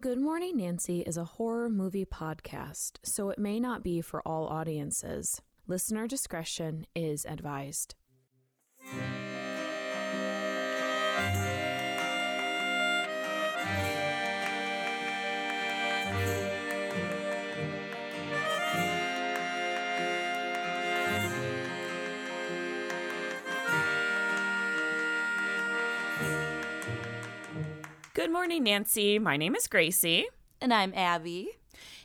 Good Morning Nancy is a horror movie podcast, so it may not be for all audiences. Listener discretion is advised. Good morning, Nancy. My name is Gracie. And I'm Abby.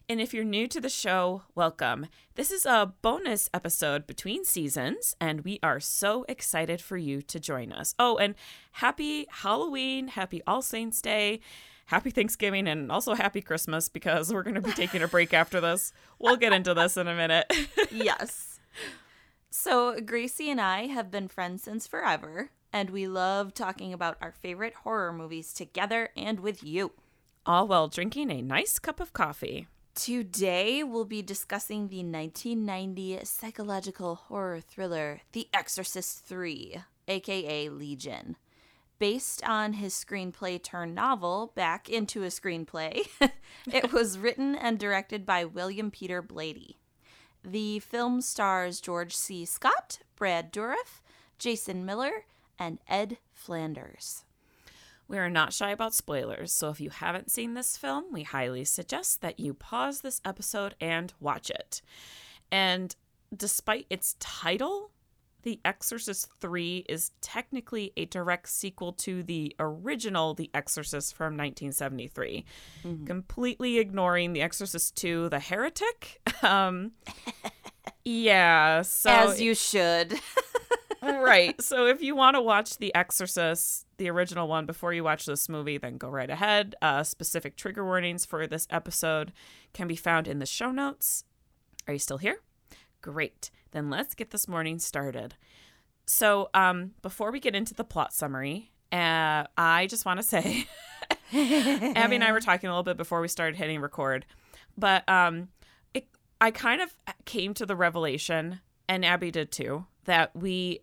And if you're new to the show, welcome. This is a bonus episode between seasons, and we are so excited for you to join us. Oh, and happy Halloween, happy All Saints Day, happy Thanksgiving, and also happy Christmas because we're going to be taking a break after this. We'll get into this in a minute. yes. So, Gracie and I have been friends since forever and we love talking about our favorite horror movies together and with you. All while drinking a nice cup of coffee. Today, we'll be discussing the 1990 psychological horror thriller The Exorcist 3, aka Legion. Based on his screenplay turned novel back into a screenplay, it was written and directed by William Peter Blatty. The film stars George C. Scott, Brad Dourif, Jason Miller, and Ed Flanders. We are not shy about spoilers, so if you haven't seen this film, we highly suggest that you pause this episode and watch it. And despite its title, The Exorcist 3 is technically a direct sequel to the original The Exorcist from 1973, mm-hmm. completely ignoring The Exorcist 2 The Heretic. Um, yeah, so. As you should. right. So if you want to watch The Exorcist, the original one, before you watch this movie, then go right ahead. Uh, specific trigger warnings for this episode can be found in the show notes. Are you still here? Great. Then let's get this morning started. So, um, before we get into the plot summary, uh, I just want to say, Abby and I were talking a little bit before we started hitting record, but um, it, I kind of came to the revelation, and Abby did too, that we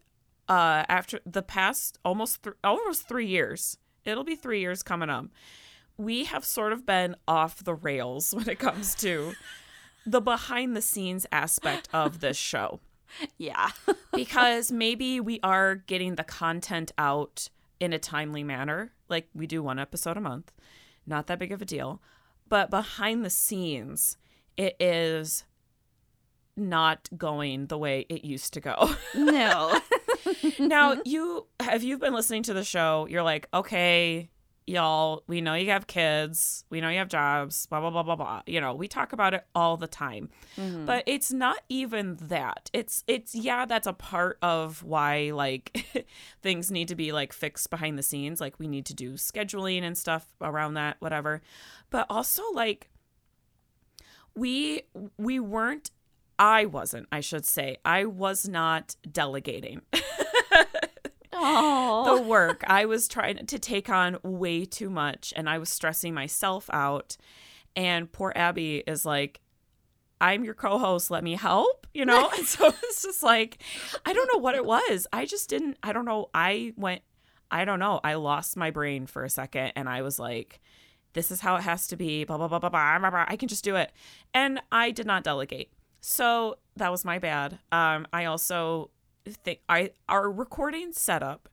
uh, after the past almost th- almost three years. It'll be three years coming up. We have sort of been off the rails when it comes to the behind the scenes aspect of this show. Yeah. because maybe we are getting the content out in a timely manner. Like we do one episode a month. Not that big of a deal. But behind the scenes, it is not going the way it used to go. No. Now, you have you've been listening to the show, you're like, "Okay, y'all, we know you have kids, we know you have jobs, blah blah blah blah blah." You know, we talk about it all the time. Mm-hmm. But it's not even that. It's it's yeah, that's a part of why like things need to be like fixed behind the scenes, like we need to do scheduling and stuff around that, whatever. But also like we we weren't I wasn't, I should say. I was not delegating. the work. I was trying to take on way too much and I was stressing myself out. And poor Abby is like, I'm your co host. Let me help, you know? and so it's just like, I don't know what it was. I just didn't, I don't know. I went, I don't know. I lost my brain for a second and I was like, this is how it has to be, blah, blah, blah, blah, blah, blah, blah. I can just do it. And I did not delegate. So that was my bad. Um, I also think I our recording setup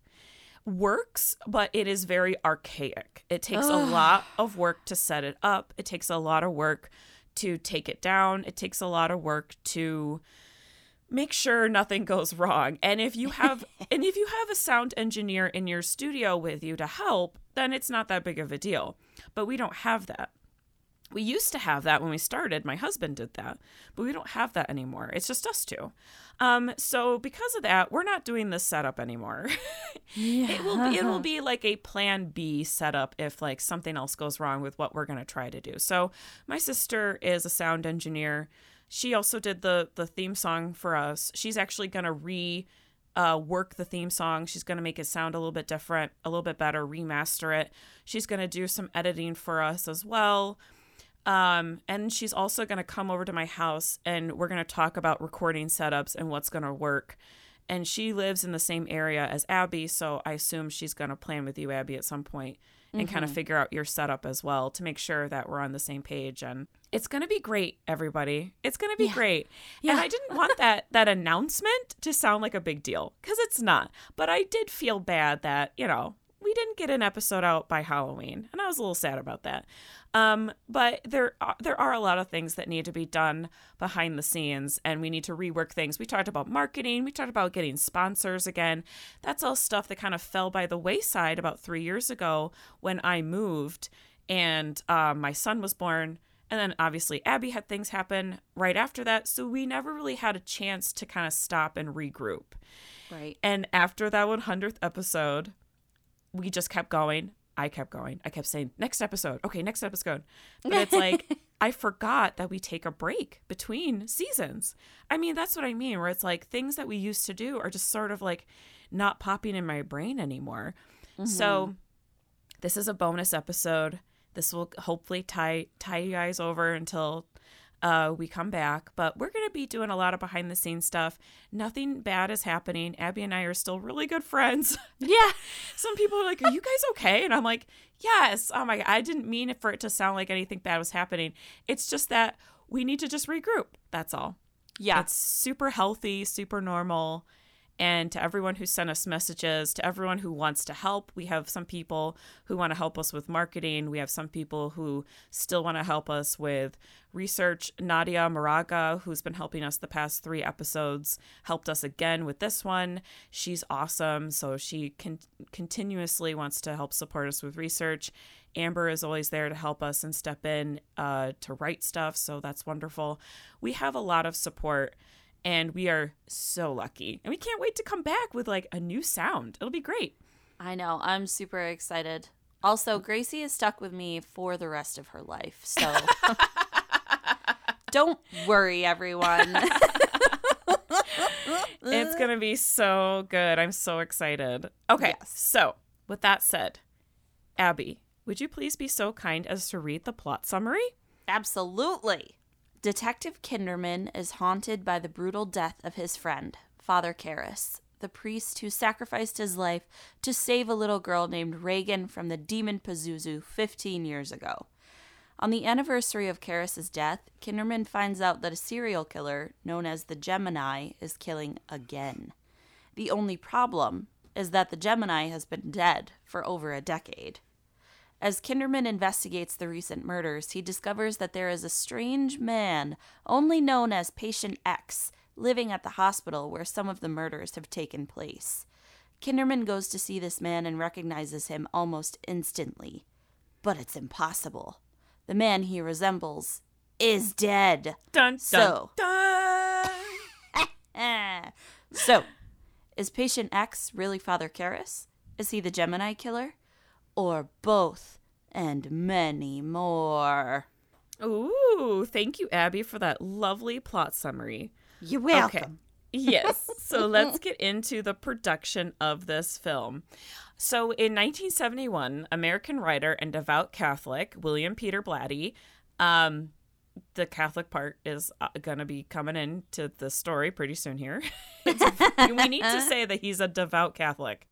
works, but it is very archaic. It takes Ugh. a lot of work to set it up. It takes a lot of work to take it down. It takes a lot of work to make sure nothing goes wrong. And if you have and if you have a sound engineer in your studio with you to help, then it's not that big of a deal. But we don't have that. We used to have that when we started. My husband did that, but we don't have that anymore. It's just us two. Um, so because of that, we're not doing this setup anymore. yeah. It will be, it will be like a plan B setup if like something else goes wrong with what we're going to try to do. So my sister is a sound engineer. She also did the the theme song for us. She's actually going to re uh, work the theme song. She's going to make it sound a little bit different, a little bit better, remaster it. She's going to do some editing for us as well. Um, and she's also going to come over to my house and we're going to talk about recording setups and what's going to work. And she lives in the same area as Abby, so I assume she's going to plan with you, Abby, at some point and kind of figure out your setup as well to make sure that we're on the same page and it's going to be great everybody it's going to be Yeah. great and Yeah. i didn't want that that announcement to sound like a big deal because it's not but i did feel bad that you know we didn't get an episode out by halloween and i was a little sad about that um, but there are, there are a lot of things that need to be done behind the scenes, and we need to rework things. We talked about marketing, we talked about getting sponsors again. That's all stuff that kind of fell by the wayside about three years ago when I moved and um, my son was born. And then obviously Abby had things happen right after that, so we never really had a chance to kind of stop and regroup. Right. And after that 100th episode, we just kept going. I kept going. I kept saying, next episode. Okay, next episode. But it's like, I forgot that we take a break between seasons. I mean, that's what I mean, where it's like things that we used to do are just sort of like not popping in my brain anymore. So, mm-hmm. this is a bonus episode. This will hopefully tie tie you guys over until uh, we come back. But we're gonna be doing a lot of behind the scenes stuff. Nothing bad is happening. Abby and I are still really good friends. Yeah. Some people are like, "Are you guys okay?" And I'm like, "Yes." Oh my! I didn't mean it for it to sound like anything bad was happening. It's just that we need to just regroup. That's all. Yeah. It's super healthy, super normal. And to everyone who sent us messages, to everyone who wants to help, we have some people who want to help us with marketing. We have some people who still want to help us with research. Nadia Moraga, who's been helping us the past three episodes, helped us again with this one. She's awesome. So she con- continuously wants to help support us with research. Amber is always there to help us and step in uh, to write stuff. So that's wonderful. We have a lot of support and we are so lucky. And we can't wait to come back with like a new sound. It'll be great. I know. I'm super excited. Also, Gracie is stuck with me for the rest of her life. So don't worry, everyone. It's going to be so good. I'm so excited. Okay. Yes. So, with that said, Abby, would you please be so kind as to read the plot summary? Absolutely. Detective Kinderman is haunted by the brutal death of his friend, Father Karras, the priest who sacrificed his life to save a little girl named Regan from the demon Pazuzu 15 years ago. On the anniversary of Karras's death, Kinderman finds out that a serial killer known as the Gemini is killing again. The only problem is that the Gemini has been dead for over a decade. As Kinderman investigates the recent murders, he discovers that there is a strange man, only known as Patient X, living at the hospital where some of the murders have taken place. Kinderman goes to see this man and recognizes him almost instantly. But it's impossible. The man he resembles is dead. Dun, dun, So- dun. So, is Patient X really Father Karras? Is he the Gemini killer? Or both and many more? Ooh, thank you, Abby, for that lovely plot summary. You're Okay. Yes. So let's get into the production of this film. So in 1971, American writer and devout Catholic William Peter Blatty, um, the Catholic part is uh, going to be coming into the story pretty soon here. we need to say that he's a devout Catholic.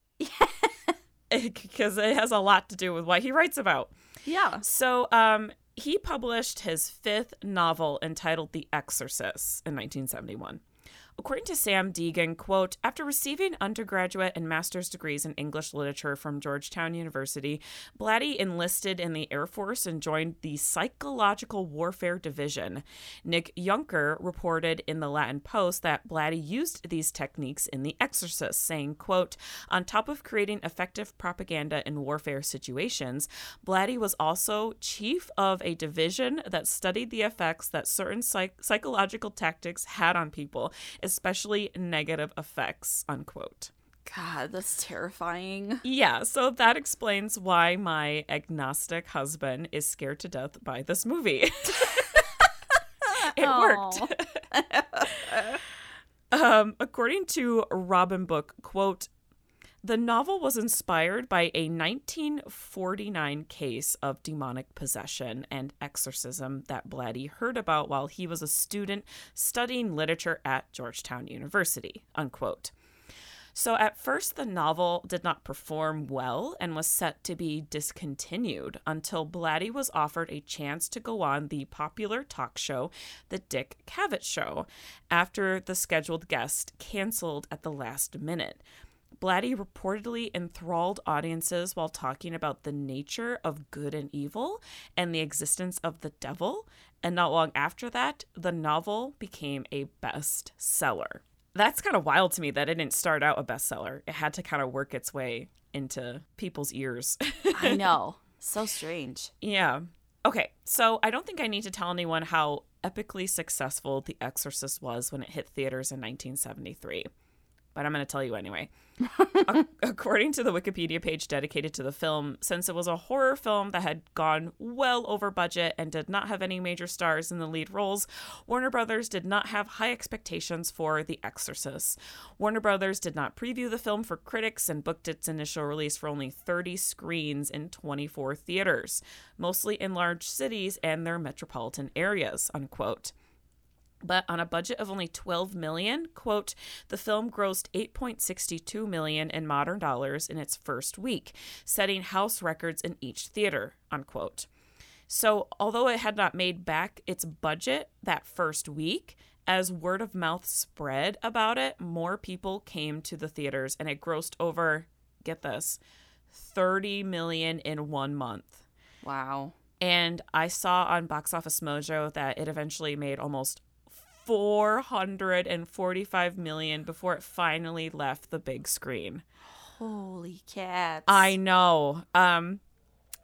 Because it has a lot to do with what he writes about. Yeah. So, um, he published his fifth novel entitled The Exorcist in 1971. According to Sam Deegan, quote, after receiving undergraduate and master's degrees in English literature from Georgetown University, Blatty enlisted in the Air Force and joined the Psychological Warfare Division. Nick Junker reported in the Latin Post that Blatty used these techniques in The Exorcist, saying, quote, on top of creating effective propaganda in warfare situations, Blatty was also chief of a division that studied the effects that certain psych- psychological tactics had on people, especially negative effects, unquote. God, that's terrifying. Yeah, so that explains why my agnostic husband is scared to death by this movie. it worked. um, according to Robin Book, quote, the novel was inspired by a 1949 case of demonic possession and exorcism that Blatty heard about while he was a student studying literature at Georgetown University. Unquote. So at first, the novel did not perform well and was set to be discontinued until Blatty was offered a chance to go on the popular talk show, The Dick Cavett Show, after the scheduled guest canceled at the last minute. Blatty reportedly enthralled audiences while talking about the nature of good and evil and the existence of the devil. And not long after that, the novel became a bestseller. That's kind of wild to me that it didn't start out a bestseller. It had to kind of work its way into people's ears. I know. So strange. yeah. Okay, so I don't think I need to tell anyone how epically successful The Exorcist was when it hit theaters in 1973 but I'm going to tell you anyway. A- according to the Wikipedia page dedicated to the film, since it was a horror film that had gone well over budget and did not have any major stars in the lead roles, Warner Brothers did not have high expectations for The Exorcist. Warner Brothers did not preview the film for critics and booked its initial release for only 30 screens in 24 theaters, mostly in large cities and their metropolitan areas, unquote but on a budget of only 12 million quote the film grossed 8.62 million in modern dollars in its first week setting house records in each theater unquote so although it had not made back its budget that first week as word of mouth spread about it more people came to the theaters and it grossed over get this 30 million in one month Wow. and I saw on Box Office Mojo that it eventually made almost 445 million before it finally left the big screen. Holy cats. I know. Um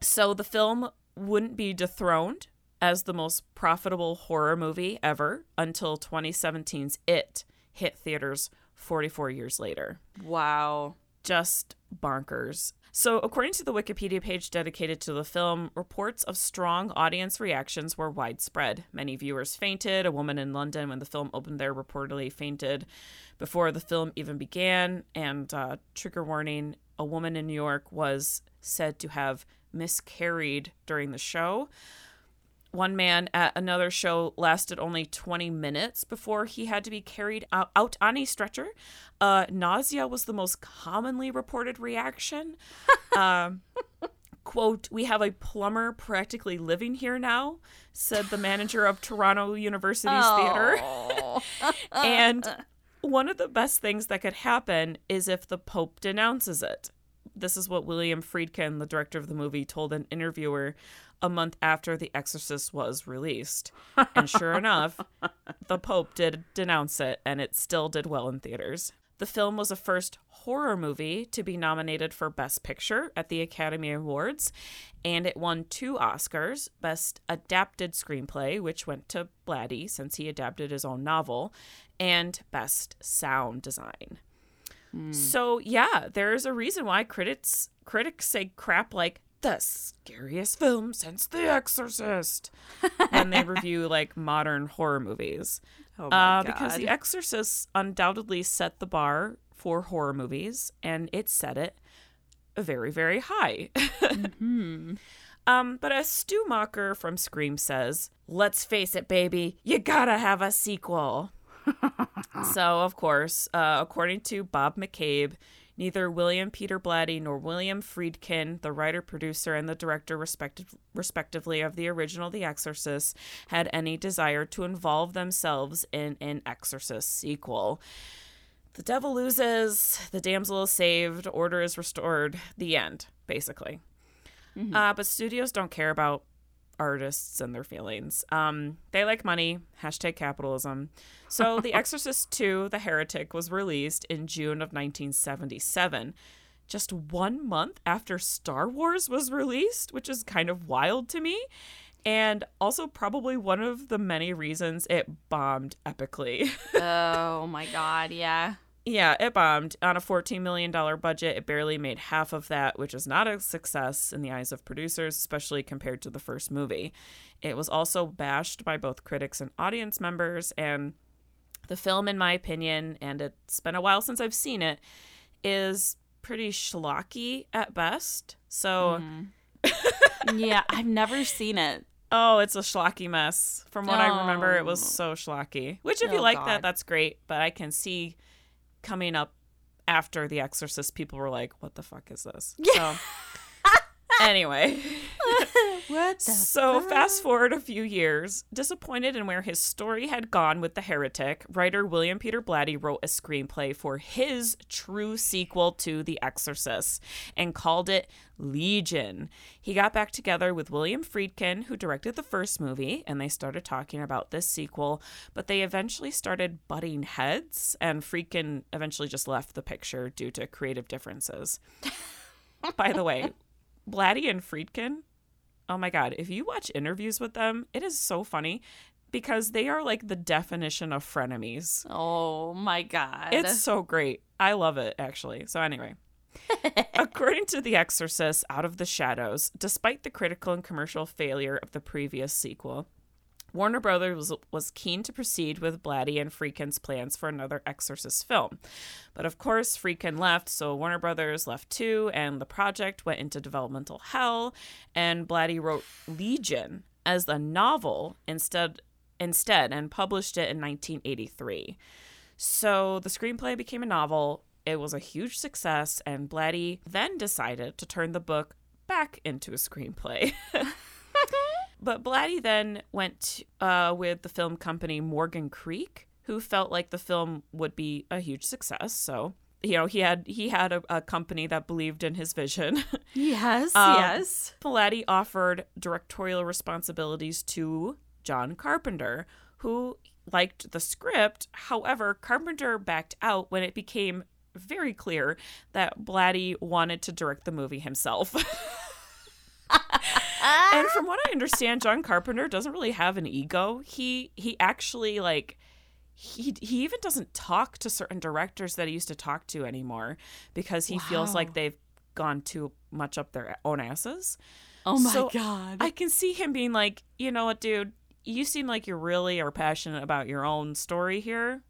so the film wouldn't be dethroned as the most profitable horror movie ever until 2017's It hit theaters 44 years later. Wow. just bonkers. So, according to the Wikipedia page dedicated to the film, reports of strong audience reactions were widespread. Many viewers fainted. A woman in London, when the film opened there, reportedly fainted before the film even began. And, uh, trigger warning a woman in New York was said to have miscarried during the show. One man at another show lasted only 20 minutes before he had to be carried out, on a stretcher. Uh, nausea was the most commonly reported reaction. um, quote, We have a plumber practically living here now, said the manager of Toronto University's theater. Oh. And one of the best things that could happen is if the Pope denounces it. This is what William Friedkin, the director of the movie, told an interviewer a month after The Exorcist was released. And sure enough, the Pope did denounce it, and it still did well in theaters. The film was the first horror movie to be nominated for Best Picture at the Academy Awards, and it won two Oscars Best Adapted Screenplay, which went to Blatty since he adapted his own novel, and Best Sound Design. Hmm. So yeah, there's a reason why critics critics say crap like the scariest film since The Exorcist, and they review like modern horror movies. Oh my Uh, because The Exorcist undoubtedly set the bar for horror movies, and it set it very, very high. Um, but as Stu Macher from Scream says, let's face it, baby, you gotta have a sequel. so, of course, uh, according to Bob McCabe, neither William Peter Blatty nor William Friedkin, the writer, producer, and the director, respective, respectively, of the original The Exorcist, had any desire to involve themselves in an Exorcist sequel. The devil loses, the damsel is saved, order is restored, the end, basically. Uh, but studios don't care about artists and their feelings. Um, they like money. Hashtag capitalism. So, The Exorcist 2, The Heretic, was released in June of 1977, just one month after Star Wars was released, which is kind of wild to me. And also, probably one of the many reasons it bombed epically. oh my god, yeah. Yeah, it bombed. On a $14 million budget, it barely made half of that, which is not a success in the eyes of producers, especially compared to the first movie. It was also bashed by both critics and audience members, and the film, in my opinion, and it's been a while since I've seen it, is pretty schlocky at best. So, mm-hmm. Yeah, I've never seen it. oh, it's a schlocky mess. From what I remember, it was Oh. so schlocky. Which, if you Oh, like God. that, that's great, but I can see coming up after The Exorcist, people were like, "What the fuck is this?" So anyway, so fast forward a few years, disappointed in where his story had gone with The Heretic, writer William Peter Blatty wrote a screenplay for his true sequel to The Exorcist and called it Legion. He got back together with William Friedkin, who directed the first movie, and they started talking about this sequel, but they eventually started butting heads, and Friedkin eventually just left the picture due to creative differences. By the way, Blatty and Friedkin Oh my God. If you watch interviews with them, it is so funny because they are like the definition of frenemies. Oh my god. It's so great. I love it, actually. So, anyway. According to The Exorcist Out of the Shadows, despite the critical and commercial failure of the previous sequel, Warner Brothers was, was keen to proceed with Blatty and Friedkin's plans for another Exorcist film. But of course, Friedkin left, so Warner Brothers left too, and the project went into developmental hell, and Blatty wrote Legion as a novel instead instead and published it in 1983. So the screenplay became a novel. It was a huge success, and Blatty then decided to turn the book back into a screenplay. But Blatty then went uh, with the film company Morgan Creek, who felt like the film would be a huge success. So you know he had he had a, a company that believed in his vision. yes, Um, yes. Blatty offered directorial responsibilities to John Carpenter, who liked the script. However, Carpenter backed out when it became very clear that Blatty wanted to direct the movie himself. and ah. from what I understand, John Carpenter doesn't really have an ego. He he actually like he he even doesn't talk to certain directors that he used to talk to anymore because he feels like they've gone too much up their own asses. Oh my so god. I can see him being like, you know what, dude, you seem like you really are passionate about your own story here.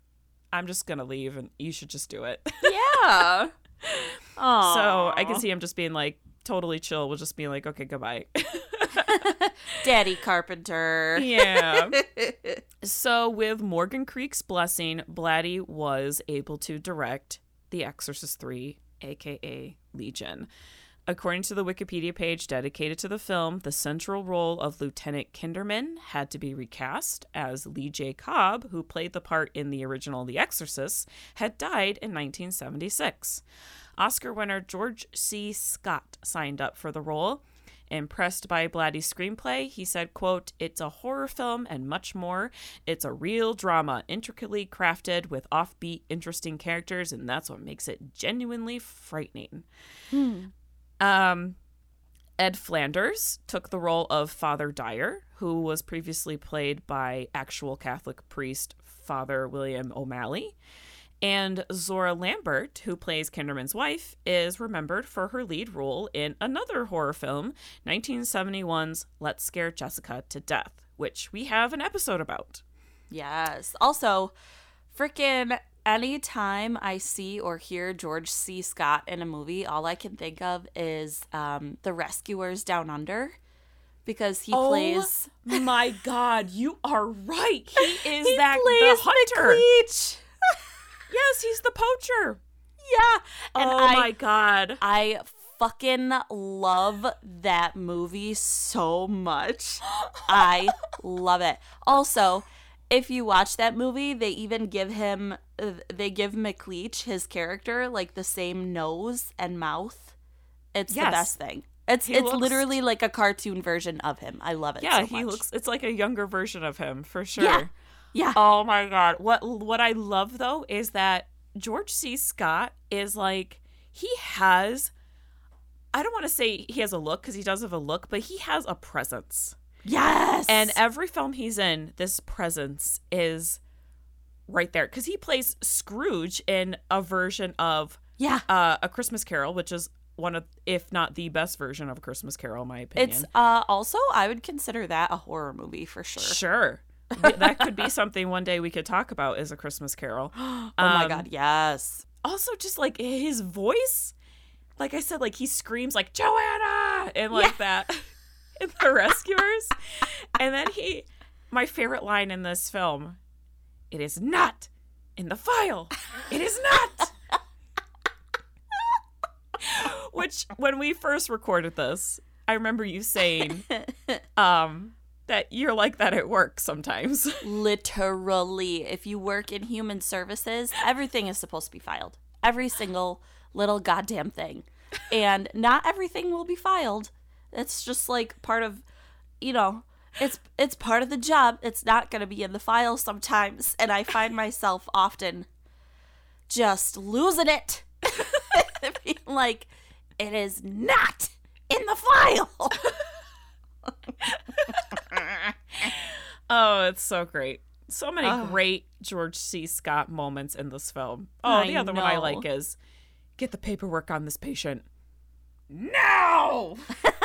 I'm just gonna leave, and you should just do it. yeah. Oh. so I can see him just being like totally chill will just be like, okay, goodbye. Daddy Carpenter. yeah. So, with Morgan Creek's blessing, Blatty was able to direct The Exorcist 3, aka Legion. According to the Wikipedia page dedicated to the film, the central role of Lieutenant Kinderman had to be recast, as Lee J. Cobb, who played the part in the original The Exorcist, had died in 1976. Oscar winner George C. Scott signed up for the role. Impressed by Blatty's screenplay, he said, quote, It's a horror film and much more. It's a real drama, intricately crafted with offbeat, interesting characters, and that's what makes it genuinely frightening. Um, Ed Flanders took the role of Father Dyer, who was previously played by actual Catholic priest Father William O'Malley. And Zohra Lampert, who plays Kinderman's wife, is remembered for her lead role in another horror film, 1971's Let's Scare Jessica to Death, which we have an episode about. Yes. Also, freaking anytime I see or hear George C. Scott in a movie, all I can think of is um, The Rescuers Down Under because he plays. my God, you are right. He is He that plays the hunter. McLeach. Yes, he's the poacher. Yeah. And oh I, my God. I fucking love that movie so much. I love it. Also, if you watch that movie, they even give him they give McLeach his character like the same nose and mouth. It's the best thing. It's He it's looks- literally like a cartoon version of him. I love it. Yeah, so he looks it's like a younger version of him for sure. Yeah. Yeah. Oh my god. What what I love though is that George C. Scott is like he has I don't want to say he has a look cuz he does have a look, but he has a presence. Yes. And every film he's in, this presence is right there cuz he plays Scrooge in a version of yeah. uh, a Christmas Carol, which is one of if not the best version of a Christmas Carol in my opinion. It's uh also I would consider that a horror movie for sure. Sure. Th- that could be something one day we could talk about is a Christmas Carol. Oh my Um, god, yes. Also, just like his voice, like I said, like he screams like Joanna and like that in the Rescuers. and then he, my favorite line in this film, it is not in the file. It is not. Which when we first recorded this, I remember you saying um that you're like that at work sometimes. Literally, if you work in human services, everything is supposed to be filed. Every single little goddamn thing. And not everything will be filed. It's just like part of, you know, it's it's part of the job. It's not going to be in the file sometimes, and I find myself often just losing it. Like it is not in the file. oh, it's so great. So many Oh. great George C. Scott moments in this film. Oh, I the other one I like is get the paperwork on this patient. No.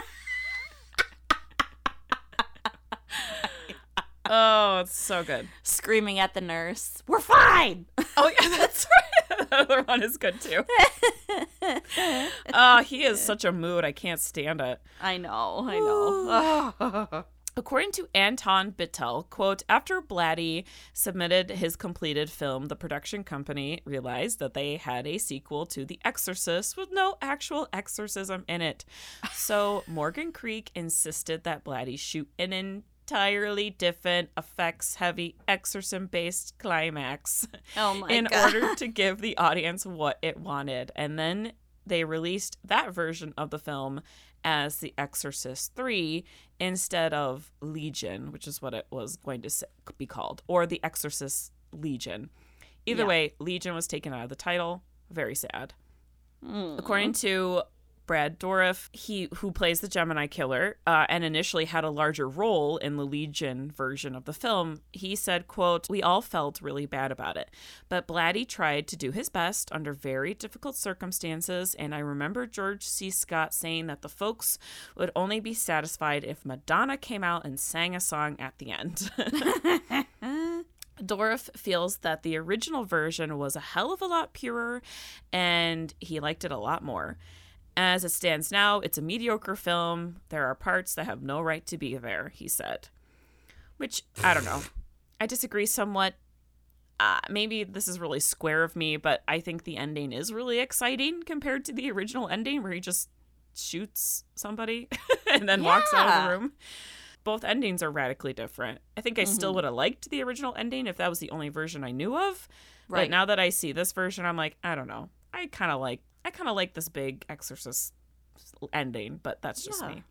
oh, it's so good. Screaming at the nurse. We're fine. Oh yeah, that's right. the other one is good too. Oh, he is such a mood. I can't stand it. I know. I know. According to Anton Bitel, quote, after Blatty submitted his completed film, the production company realized that they had a sequel to The Exorcist with no actual exorcism in it. So Morgan Creek insisted that Blatty shoot an entirely different effects heavy exorcism based climax Oh my in god. order to give the audience what it wanted. And then they released that version of the film as The Exorcist 3 instead of Legion, which is what it was going to be called, or The Exorcist Legion. Either Yeah. way, Legion was taken out of the title. Very sad. Mm. According to Brad Dourif, he who plays the Gemini killer uh, and initially had a larger role in the Legion version of the film, he said, "quote We all felt really bad about it, but Blatty tried to do his best under very difficult circumstances, and I remember George C. Scott saying that the folks would only be satisfied if Madonna came out and sang a song at the end." Dourif feels that the original version was a hell of a lot purer and he liked it a lot more. As it stands now, it's a mediocre film. There are parts that have no right to be there, he said. Which, I don't know. I disagree somewhat. Uh, maybe this is really square of me, but I think the ending is really exciting compared to the original ending where he just shoots somebody and then walks out of the room. Both endings are radically different. I think I still Mhm. would have liked the original ending if that was the only version I knew of. But Right. now that I see this version, I'm like, I don't know. I kind of like I kind of like this big Exorcist ending, but that's just Yeah. me.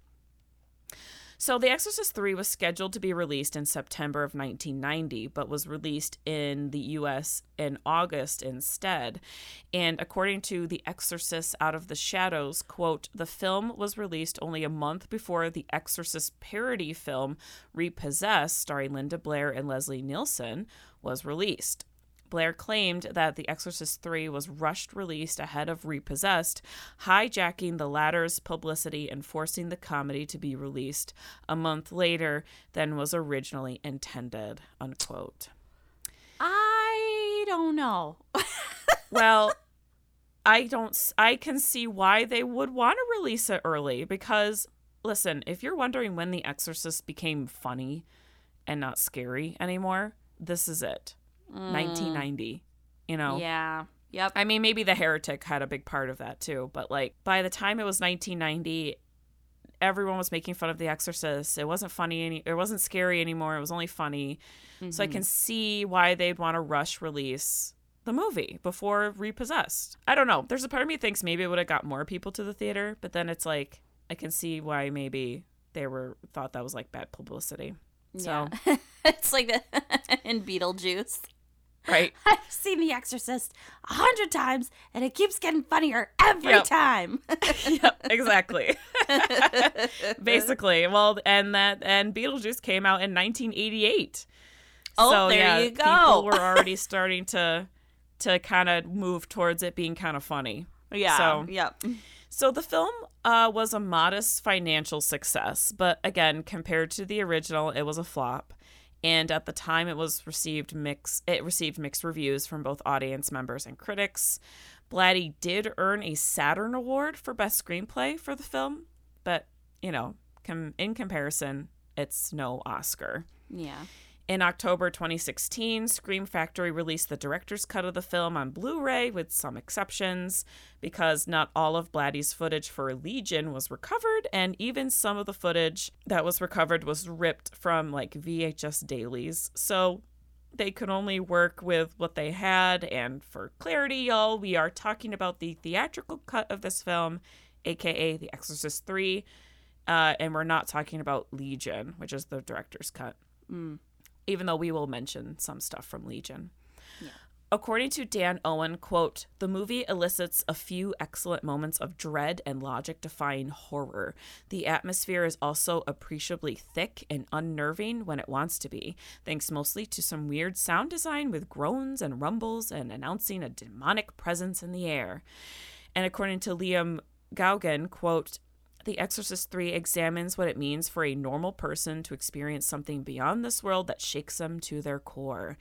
So, The Exorcist 3 was scheduled to be released in September of 1990, but was released in the US in August instead. And according to The Exorcist Out of the Shadows, quote, the film was released only a month before the Exorcist parody film Repossessed, starring Linda Blair and Leslie Nielsen, was released. Blair claimed that The Exorcist 3 was rushed released ahead of Repossessed, hijacking the latter's publicity and forcing the comedy to be released a month later than was originally intended. Unquote. I don't know. Well, I don't I can see why they would want to release it early because listen, if you're wondering when The Exorcist became funny and not scary anymore, this is it. Uh, 1990. You know. Yeah. Yep. I mean, maybe The Heretic had a big part of that too, but like by the time it was 1990, everyone was making fun of The Exorcist. It wasn't funny any it wasn't scary anymore. It was only funny. So I mm-hmm. can see why they'd want to rush release the movie before Repossessed. I don't know. There's a part of me thinks maybe it would have got more people to the theater, but then it's like I can see why maybe they were thought that was like bad publicity. So, Yeah. it's like the in Beetlejuice. right. I've seen The Exorcist a hundred times, and it keeps getting funnier every Yep. time. yep, exactly. Basically, well, and that and Beetlejuice came out in 1988. Oh, so, there yeah, you go. People were already starting to to kind of move towards it being kind of funny. yeah. So- yep. So the film uh, was a modest financial success, but again, compared to the original, it was a flop. And at the time, it was received mix. It received mixed reviews from both audience members and critics. Blatty did earn a Saturn Award for Best Screenplay for the film, but you know, com- in comparison, it's no Oscar. Yeah. In October 2016, Scream Factory released the director's cut of the film on Blu ray with some exceptions because not all of Blatty's footage for Legion was recovered, and even some of the footage that was recovered was ripped from like VHS dailies. So they could only work with what they had. And for clarity, y'all, we are talking about the theatrical cut of this film, aka The Exorcist 3. Uh, and we're not talking about Legion, which is the director's cut. Mm. Even though we will mention some stuff from Legion. According to Dan Owen, quote, the movie elicits a few excellent moments of dread and logic defying horror. The atmosphere is also appreciably thick and unnerving when it wants to be, thanks mostly to some weird sound design with groans and rumbles and announcing a demonic presence in the air. And according to Liam Gaughan, quote, the Exorcist 3 examines what it means for a normal person to experience something beyond this world that shakes them to their core.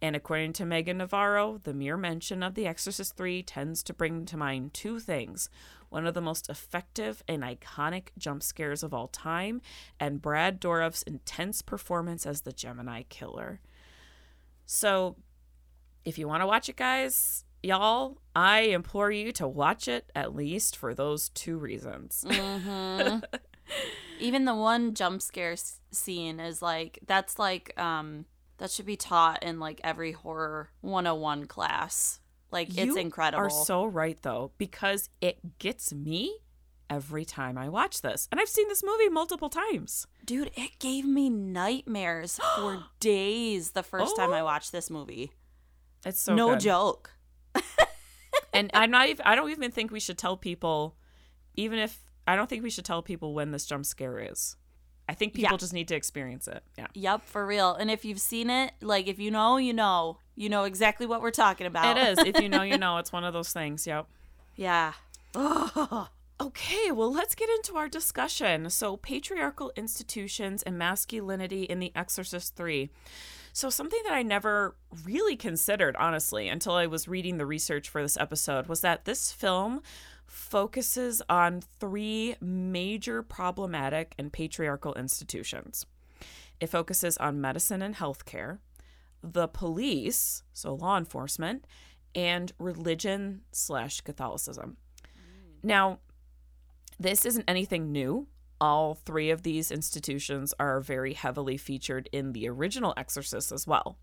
And according to Meagan Navarro, the mere mention of The Exorcist 3 tends to bring to mind two things one of the most effective and iconic jump scares of all time, and Brad Dourif's intense performance as the Gemini killer. So, if you want to watch it, guys, y'all, I implore you to watch it at least for those two reasons. Mhm. Even the one jump scare s- scene is like that's like um that should be taught in like every horror 101 class. Like it's incredible. You. Are so right though, because it gets me every time I watch this, and I've seen this movie multiple times. Dude, it gave me nightmares for days the first time I Oh. watched this movie. It's so no good. joke. And I'm not even. I don't even think we should tell people, even if I don't think we should tell people when this jump scare is. I think people Yeah. just need to experience it. Yeah. Yep, for real. And if you've seen it, like if you know, you know. You know exactly what we're talking about. It is. If you know, you know. It's one of those things. Yep. yeah. Okay, well, let's get into our discussion. So, patriarchal institutions and masculinity in The Exorcist 3. So, something that I never really considered, honestly, until I was reading the research for this episode, was that this film focuses on three major problematic and patriarchal institutions. It focuses on medicine and healthcare, the police, so law enforcement, and religion slash Catholicism. Mm. Now, this isn't anything new. All three of these institutions are very heavily featured in the original Exorcist as well.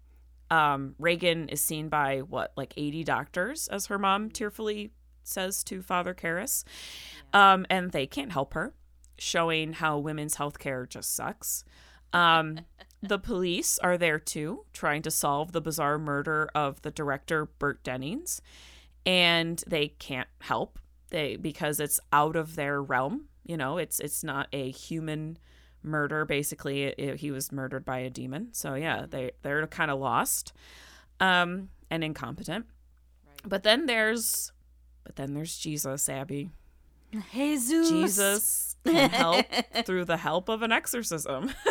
Um, Regan is seen by what, like 80 doctors, as her mom tearfully says to Father Karras. Um, and they can't help her, showing how women's health care just sucks. Um, the police are there too, trying to solve the bizarre murder of the director, Burke Dennings, and they can't help they because it's out of their realm. You know, it's it's not a human murder. Basically, it, it- he was murdered by a demon. So yeah, they they're kind of lost, um, and incompetent. But then there's, but then there's Jesus, Abby. Jesus. Jesus can help through the help of an exorcism.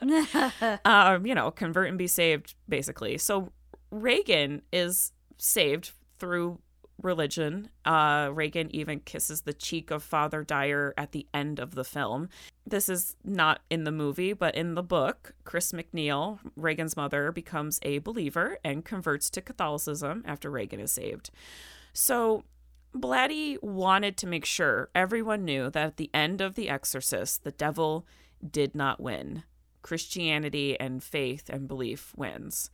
um, you know, convert and be saved, basically. So Regan is saved through religion. Uh, Regan even kisses the cheek of Father Dyer at the end of the film. This is not in the movie, but in the book, Chris MacNeil, Regan's mother, becomes a believer and converts to Catholicism after Regan is saved. So Blatty wanted to make sure everyone knew that at the end of The Exorcist, the devil did not win. Christianity and faith and belief wins.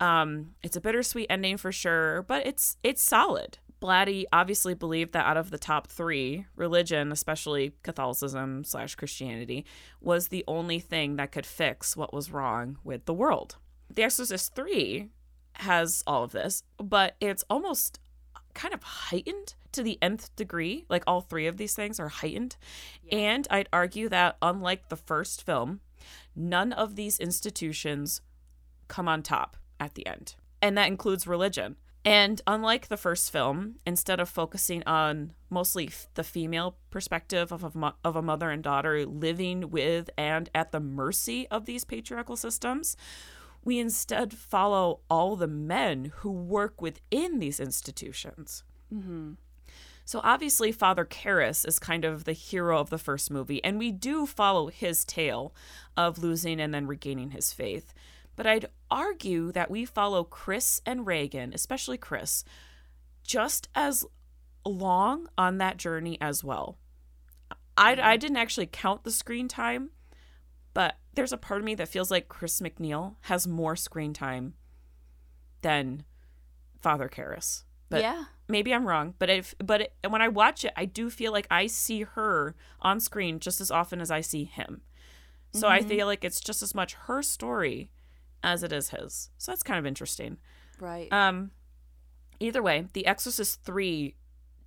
Um, it's a bittersweet ending for sure, but it's it's solid. Blatty obviously believed that out of the top three, religion, especially Catholicism slash Christianity, was the only thing that could fix what was wrong with the world. The Exorcist 3 has all of this, but it's almost kind of heightened to the nth degree. Like all three of these things are heightened. And I'd argue that unlike the first film, none of these institutions come on top at the end. And that includes religion. And unlike the first film, instead of focusing on mostly f- the female perspective of a, mo- of a mother and daughter living with and at the mercy of these patriarchal systems, we instead follow all the men who work within these institutions. Mm-hmm. So obviously, Father Karras is kind of the hero of the first movie, and we do follow his tale of losing and then regaining his faith. But I'd argue that we follow Chris and Regan, especially Chris, just as long on that journey as well. I, mm-hmm. I didn't actually count the screen time, but there's a part of me that feels like Chris MacNeil has more screen time than Father Karras. But yeah. maybe I'm wrong, but if but it, when I watch it, I do feel like I see her on screen just as often as I see him. So I mm-hmm. feel like it's just as much her story as it is his. So that's kind of interesting. Right. Um either way, The Exorcist 3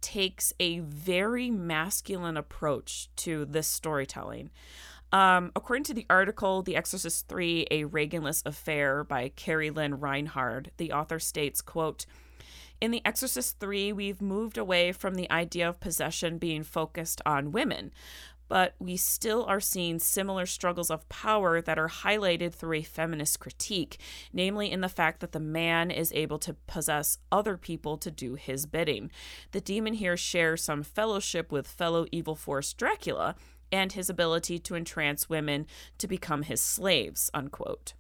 takes a very masculine approach to this storytelling. Um, according to the article The Exorcist 3: A Reganless Affair by Carrie Lynn Reinhard, the author states, quote, in The Exorcist 3, we've moved away from the idea of possession being focused on women, but we still are seeing similar struggles of power that are highlighted through a feminist critique, namely in the fact that the man is able to possess other people to do his bidding. The demon here shares some fellowship with fellow evil force Dracula and his ability to entrance women to become his slaves, unquote.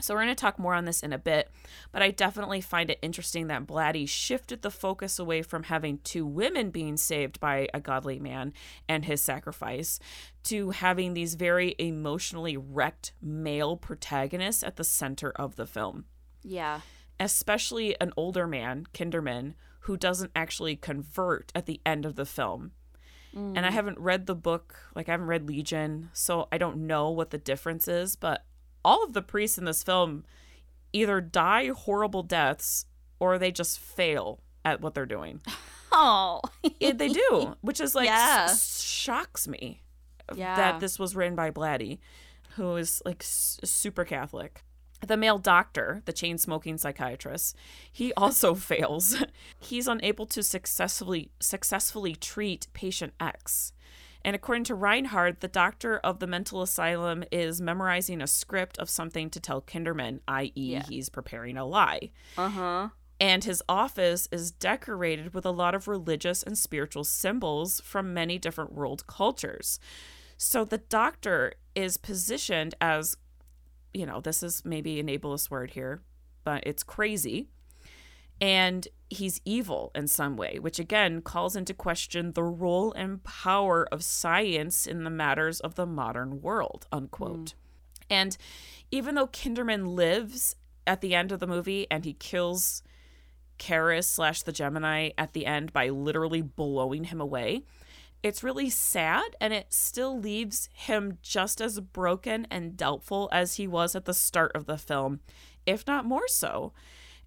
So we're going to talk more on this in a bit, but I definitely find it interesting that Blatty shifted the focus away from having two women being saved by a godly man and his sacrifice to having these very emotionally wrecked male protagonists at the center of the film. yeah. Especially an older man, Kinderman, who doesn't actually convert at the end of the film. And I mm. haven't read the book, like I haven't read Legion, so I don't know what the difference is, but all of the priests in this film either die horrible deaths or they just fail at what they're doing. Oh. It, they do, which is like Yeah. s- shocks me Yeah. that this was written by Blatty, who is like s- super Catholic. The male doctor, the chain smoking psychiatrist, he also fails. He's unable to successfully successfully treat patient X. And according to Reinhard, the doctor of the mental asylum is memorizing a script of something to tell Kinderman, i.e., Yeah. he's preparing a lie Uh huh. and his office is decorated with a lot of religious and spiritual symbols from many different world cultures. So the doctor is positioned as, you know, this is maybe an ableist word here, but it's crazy. And he's evil in some way, which again calls into question the role and power of science in the matters of the modern world, unquote. Mm. And even though Kinderman lives at the end of the movie and he kills Karras slash the Gemini at the end by literally blowing him away. It's really sad and it still leaves him just as broken and doubtful as he was at the start of the film, if not more so.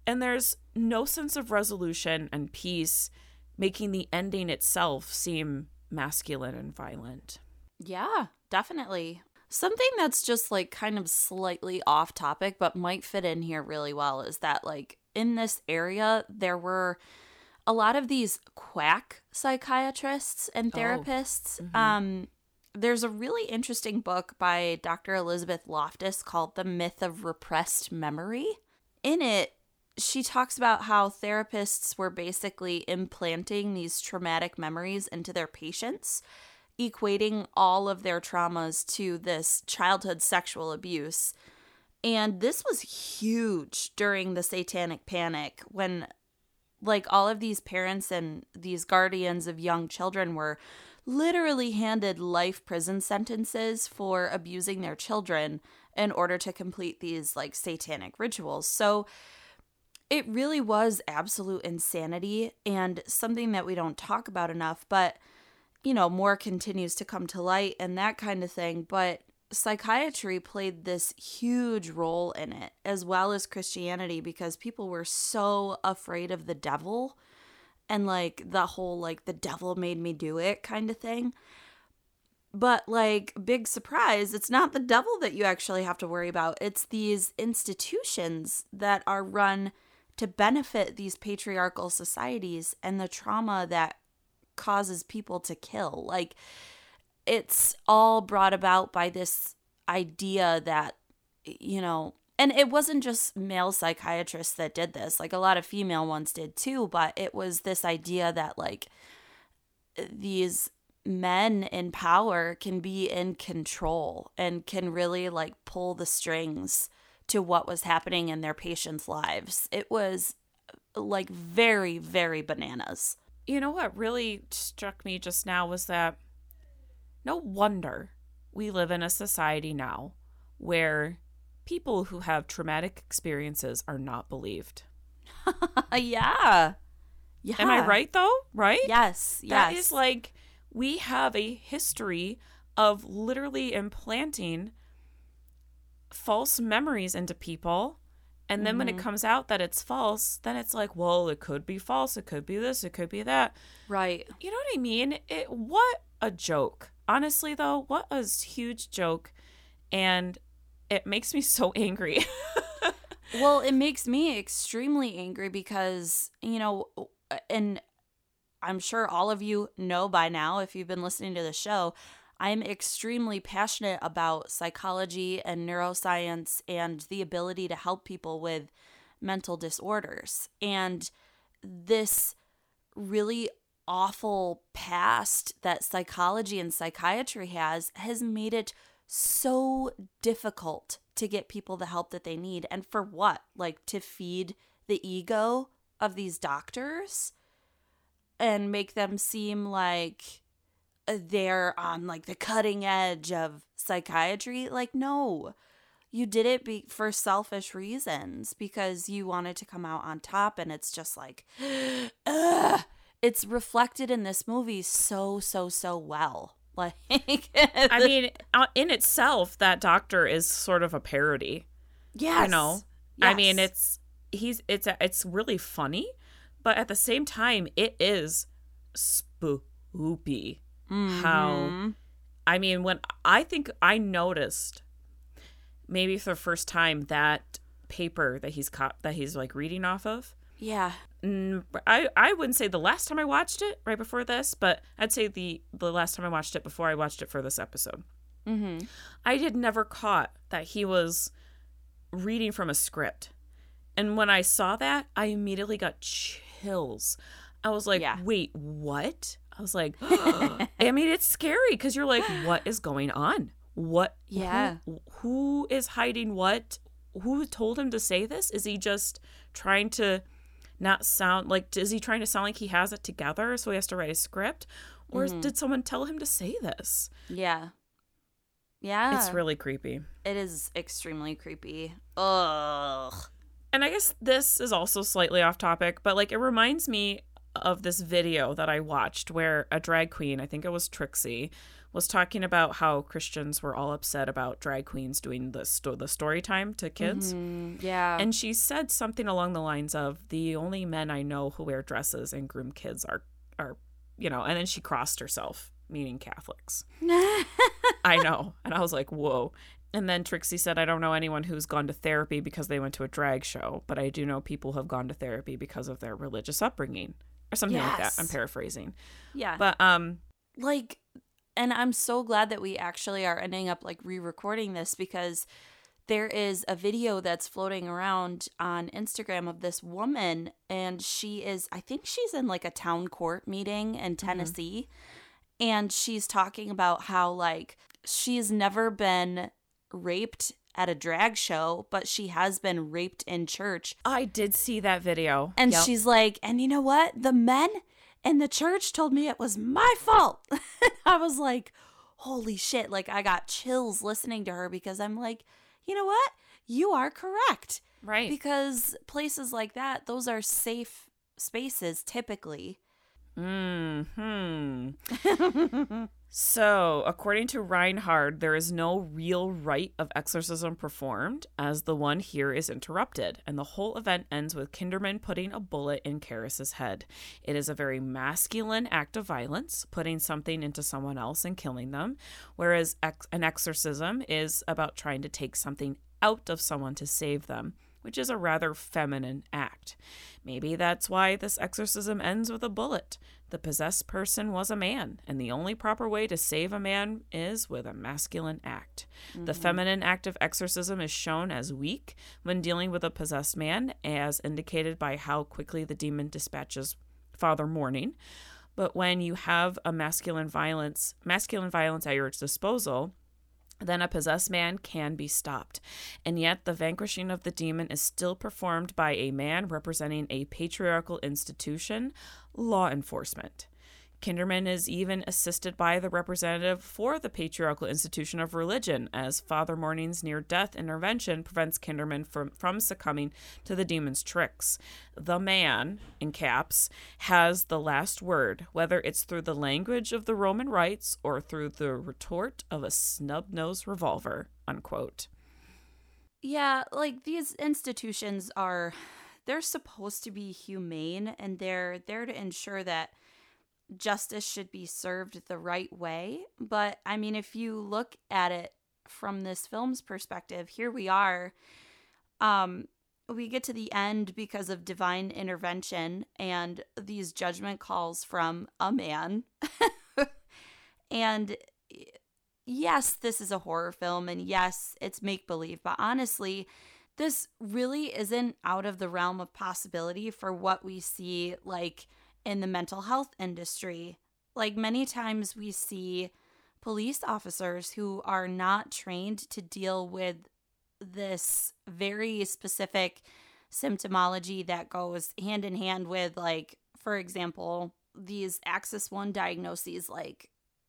And there's no sense of resolution and peace, making the ending itself seem masculine and violent. Yeah, definitely. Something that's just like kind of slightly off topic, but might fit in here really well is that, like, in this area, there were a lot of these quack psychiatrists and Oh. therapists. Um, there's a really interesting book by Dr. Elizabeth Loftus called The Myth of Repressed Memory. In it, she talks about how therapists were basically implanting these traumatic memories into their patients, equating all of their traumas to this childhood sexual abuse. And this was huge during the satanic panic when like all of these parents and these guardians of young children were literally handed life prison sentences for abusing their children in order to complete these like satanic rituals. So it really was absolute insanity and something that we don't talk about enough, but you know, more continues to come to light and that kind of thing. But psychiatry played this huge role in it, as well as Christianity, because people were so afraid of the devil and like the whole, like, the devil made me do it kind of thing. But, like, big surprise, it's not the devil that you actually have to worry about. It's these institutions that are run to benefit these patriarchal societies and the trauma that causes people to kill. Like, it's all brought about by this idea that, you know, and it wasn't just male psychiatrists that did this, like, a lot of female ones did too, but it was this idea that, like, these men in power can be in control and can really like pull the strings to what was happening in their patients' lives. It was like very, very bananas. You know what really struck me just now was that no wonder we live in a society now where people who have traumatic experiences are not believed. yeah. Yeah. Am I right though? Right? Yes. Yes. That is like we have a history of literally implanting false memories into people. And then when it mm-hmm. comes out that it's false, then it's like, well, it could be false. It could be this. It could be that. right. You know what I mean? It what a joke. Honestly though, what a huge joke. And it makes me so angry. Well, it makes me extremely angry because, you know, and I'm sure all of you know by now if you've been listening to the show, I'm extremely passionate about psychology and neuroscience and the ability to help people with mental disorders. And this really awful past that psychology and psychiatry has has made it so difficult to get people the help that they need. And for what? Like to feed the ego of these doctors and make them seem like they're on like the cutting edge of psychiatry. Like, no. You did it be- for selfish reasons because you wanted to come out on top, and it's just like, ugh. It's reflected in this movie so, so, so well. Like, I mean, uh, in itself, that doctor is sort of a parody. yes. You know, I mean, it's he's it's it's really funny, but at the same time, it is spoopy. How. I mean, when I think I noticed maybe for the first time that paper that he's caught that he's like reading off of. Yeah. Mm, I I wouldn't say the last time I watched it right before this, but I'd say the the last time I watched it before I watched it for this episode. Mm-hmm. I had never caught that he was reading from a script. And when I saw that, I immediately got chills. I was like, Yeah. wait, what? I was like, I mean, it's scary because you're like, what is going on? What? who- Yeah. who is hiding what? Who told him to say this? Is he just trying to not sound like, is he trying to sound like he has it together so he has to write a script? Or Mm-hmm. did someone tell him to say this? Yeah. Yeah. It's really creepy. It is extremely creepy. Ugh. and I guess this is also slightly off topic, but like it reminds me of this video that I watched where a drag queen, I think it was Trixie, was talking about how Christians were all upset about drag queens doing the sto- the story time to kids. Mm, yeah. And she said something along the lines of the only men I know who wear dresses and groom kids are are you know, and then she crossed herself, meaning Catholics. I know. And I was like, whoa. And then Trixie said, I don't know anyone who's gone to therapy because they went to a drag show, but I do know people who have gone to therapy because of their religious upbringing or something like that. I'm paraphrasing. yeah. But um like and i'm so glad that we actually are ending up like re-recording this because there is a video that's floating around on instagram of this woman and she is i think she's in like a town court meeting in tennessee and she's talking about how like she's never been raped at a drag show but she has been raped in church I did see that video. and Yep. she's like, and you know what? The men in the church told me it was my fault. I was like, holy shit. Like, I got chills listening to her because I'm like, you know what? You are correct. right. Because places like that, those are safe spaces typically. Hmm. so, according to Reinhard, there is no real rite of exorcism performed, as the one here is interrupted, and the whole event ends with Kinderman putting a bullet in Karras's head. It is a very masculine act of violence, putting something into someone else and killing them, whereas ex- an exorcism is about trying to take something out of someone to save them which is a rather feminine act. Maybe that's why this exorcism ends with a bullet. The possessed person was a man, and the only proper way to save a man is with a masculine act. The mm-hmm. feminine act of exorcism is shown as weak when dealing with a possessed man, as indicated by how quickly the demon dispatches Father Morning. But when you have a masculine violence, masculine violence at your disposal, then a possessed man can be stopped. And yet, the vanquishing of the demon is still performed by a man representing a patriarchal institution, law enforcement. Kinderman is even assisted by the representative for the patriarchal institution of religion, as Father Morning's near death intervention prevents Kinderman from, from succumbing to the demon's tricks. The man, in caps, has the last word, whether it's through the language of the Roman rites or through the retort of a snub nosed revolver. Unquote. Yeah, like these institutions are, they're supposed to be humane and they're there to ensure that justice should be served the right way. But I mean, if you look at it from this film's perspective, here we are. Um, we get to the end because of divine intervention and these judgment calls from a man. and yes, this is a horror film, and yes, it's make believe, but honestly, this really isn't out of the realm of possibility for what we see, like in the mental health industry. Like many times we see police officers who are not trained to deal with this very specific symptomology that goes hand in hand with like for example these axis 1 diagnoses like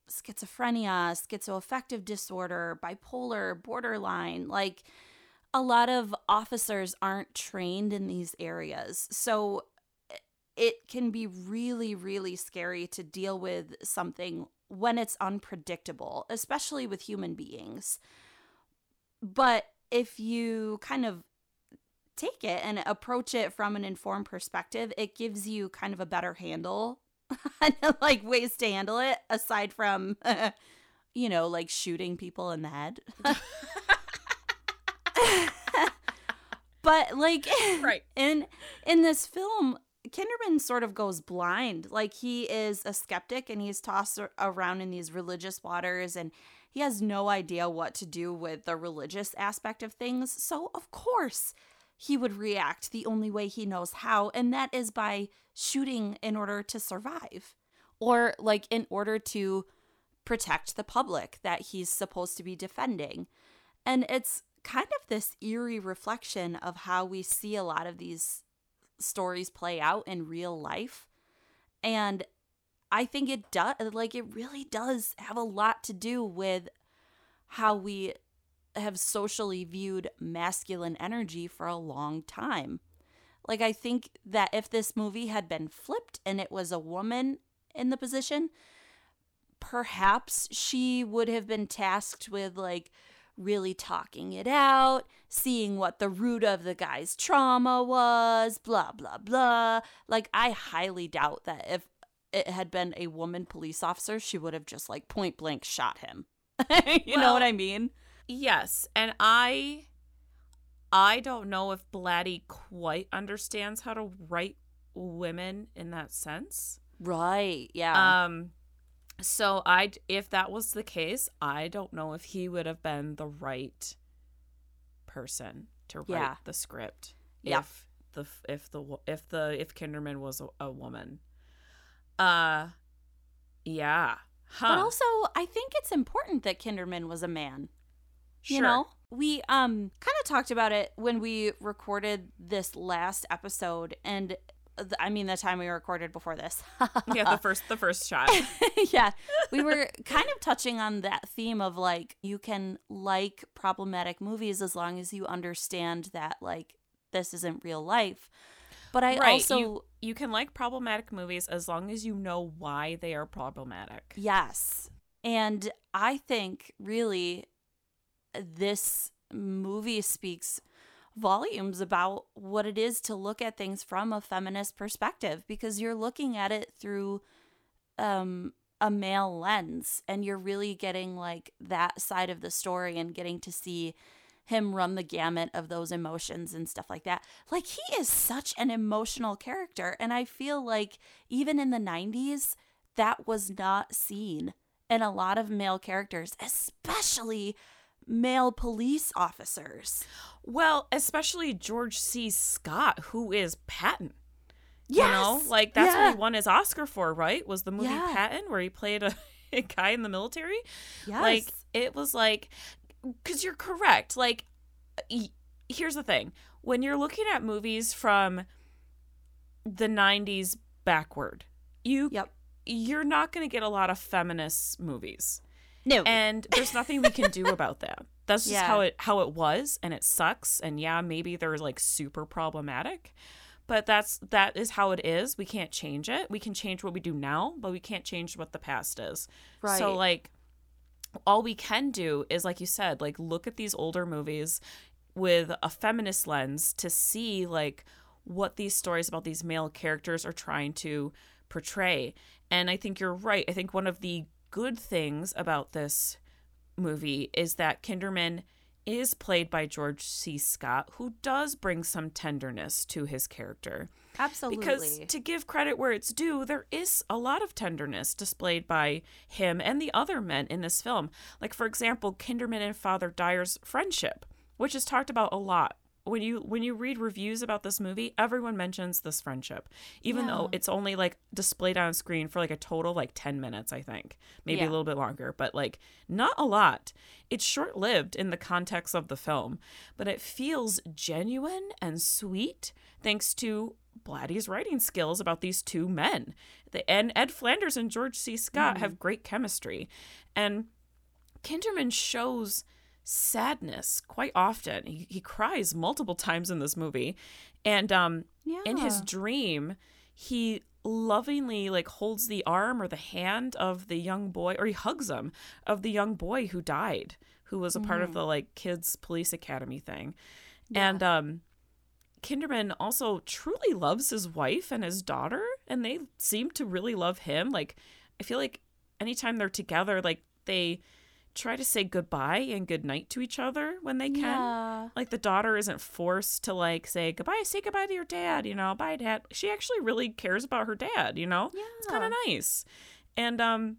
schizophrenia schizoaffective disorder bipolar borderline like a lot of officers aren't trained in these areas so it can be really, really scary to deal with something when it's unpredictable, especially with human beings. But if you kind of take it and approach it from an informed perspective, it gives you kind of a better handle like ways to handle it aside from you know, like shooting people in the head. but like right. in in this film Kinderman sort of goes blind. Like he is a skeptic and he's tossed around in these religious waters and he has no idea what to do with the religious aspect of things. So, of course, he would react the only way he knows how, and that is by shooting in order to survive or like in order to protect the public that he's supposed to be defending. And it's kind of this eerie reflection of how we see a lot of these stories play out in real life. And I think it does, like, it really does have a lot to do with how we have socially viewed masculine energy for a long time. Like, I think that if this movie had been flipped and it was a woman in the position, perhaps she would have been tasked with, like, really talking it out, seeing what the root of the guy's trauma was, blah, blah, blah. Like, I highly doubt that if it had been a woman police officer, she would have just like point blank shot him. you well, know what I mean? Yes. And I. I don't know if Blatty quite understands how to write women in that sense. Right. Yeah. Um so I if that was the case, I don't know if he would have been the right person to write yeah. the script. Yeah. If the if the if the if Kinderman was a, a woman. Uh yeah. Huh. But also, I think it's important that Kinderman was a man. Sure. You know, we um kind of talked about it when we recorded this last episode and I mean, the time we recorded before this. yeah, the first the first shot. yeah, we were kind of touching on that theme of like you can like problematic movies as long as you understand that like this isn't real life. But I right. also you, you can like problematic movies as long as you know why they are problematic. Yes. And I think really this movie speaks volumes about what it is to look at things from a feminist perspective because you're looking at it through um, a male lens and you're really getting like that side of the story and getting to see him run the gamut of those emotions and stuff like that. Like he is such an emotional character and I feel like even in the 90s that was not seen in a lot of male characters, especially male police officers. Well, especially George C. Scott, who is Patton. Yes. You know, like that's yeah. what he won his Oscar for, right? Was the movie yeah. Patton, where he played a, a, guy in the military. Yes. Like it was like because you're correct. Like, y- here's the thing: when you're looking at movies from the '90s backward, you Yep. you're not going to get a lot of feminist movies, No. and there's nothing we can do about that. That's just Yeah. how it how it was, and it sucks. And yeah, maybe they're like super problematic, but that's that is how it is. We can't change it. We can change what we do now, but we can't change what the past is. Right. So like all we can do is like you said, like look at these older movies with a feminist lens to see like what these stories about these male characters are trying to portray. And I think you're right. I think one of the good things about this movie is that Kinderman is played by George C. Scott, who does bring some tenderness to his character. Absolutely. Because to give credit where it's due, there is a lot of tenderness displayed by him and the other men in this film. Like for example, Kinderman and Father Dyer's friendship, which is talked about a lot. When you when you read reviews about this movie, everyone mentions this friendship, even though it's only like displayed on screen for like a total like ten minutes, I think, maybe Yeah. a little bit longer, but like not a lot. It's short lived in the context of the film, but it feels genuine and sweet thanks to Blatty's writing skills about these two men. The, and Ed Flanders and George C. Scott have mm. great chemistry. And Kinderman shows sadness quite often. He, he cries multiple times in this movie. And um, in his dream, he lovingly like holds the arm or the hand of the young boy or he hugs him of the young boy who died who was a part of the like kids police academy thing. And um kinderman also truly loves his wife and his daughter and they seem to really love him. Like i feel like anytime they're together like they try to say goodbye and goodnight to each other when they can Yeah. like the daughter isn't forced to like say goodbye say goodbye to your dad you know bye dad she actually really cares about her dad you know Yeah. it's kind of nice and um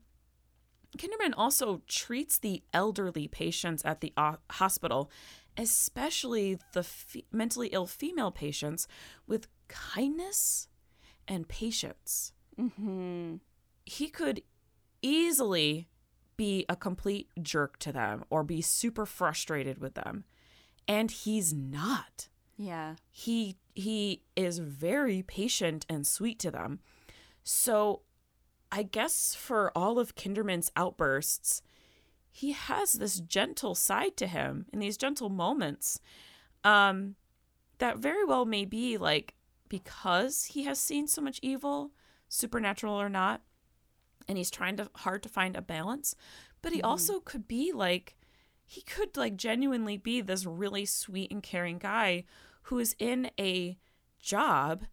kinderman also treats the elderly patients at the o- hospital especially the fe- mentally ill female patients with kindness and patience Mm-hmm. he could easily be a complete jerk to them or be super frustrated with them. And he's not. Yeah. he he is very patient and sweet to them. So i guess for all of kinderman's outbursts he has this gentle side to him in these gentle moments um that very well may be like because he has seen so much evil supernatural or not and he's trying to hard to find a balance but he mm-hmm. also could be like he could like genuinely be this really sweet and caring guy who is in a job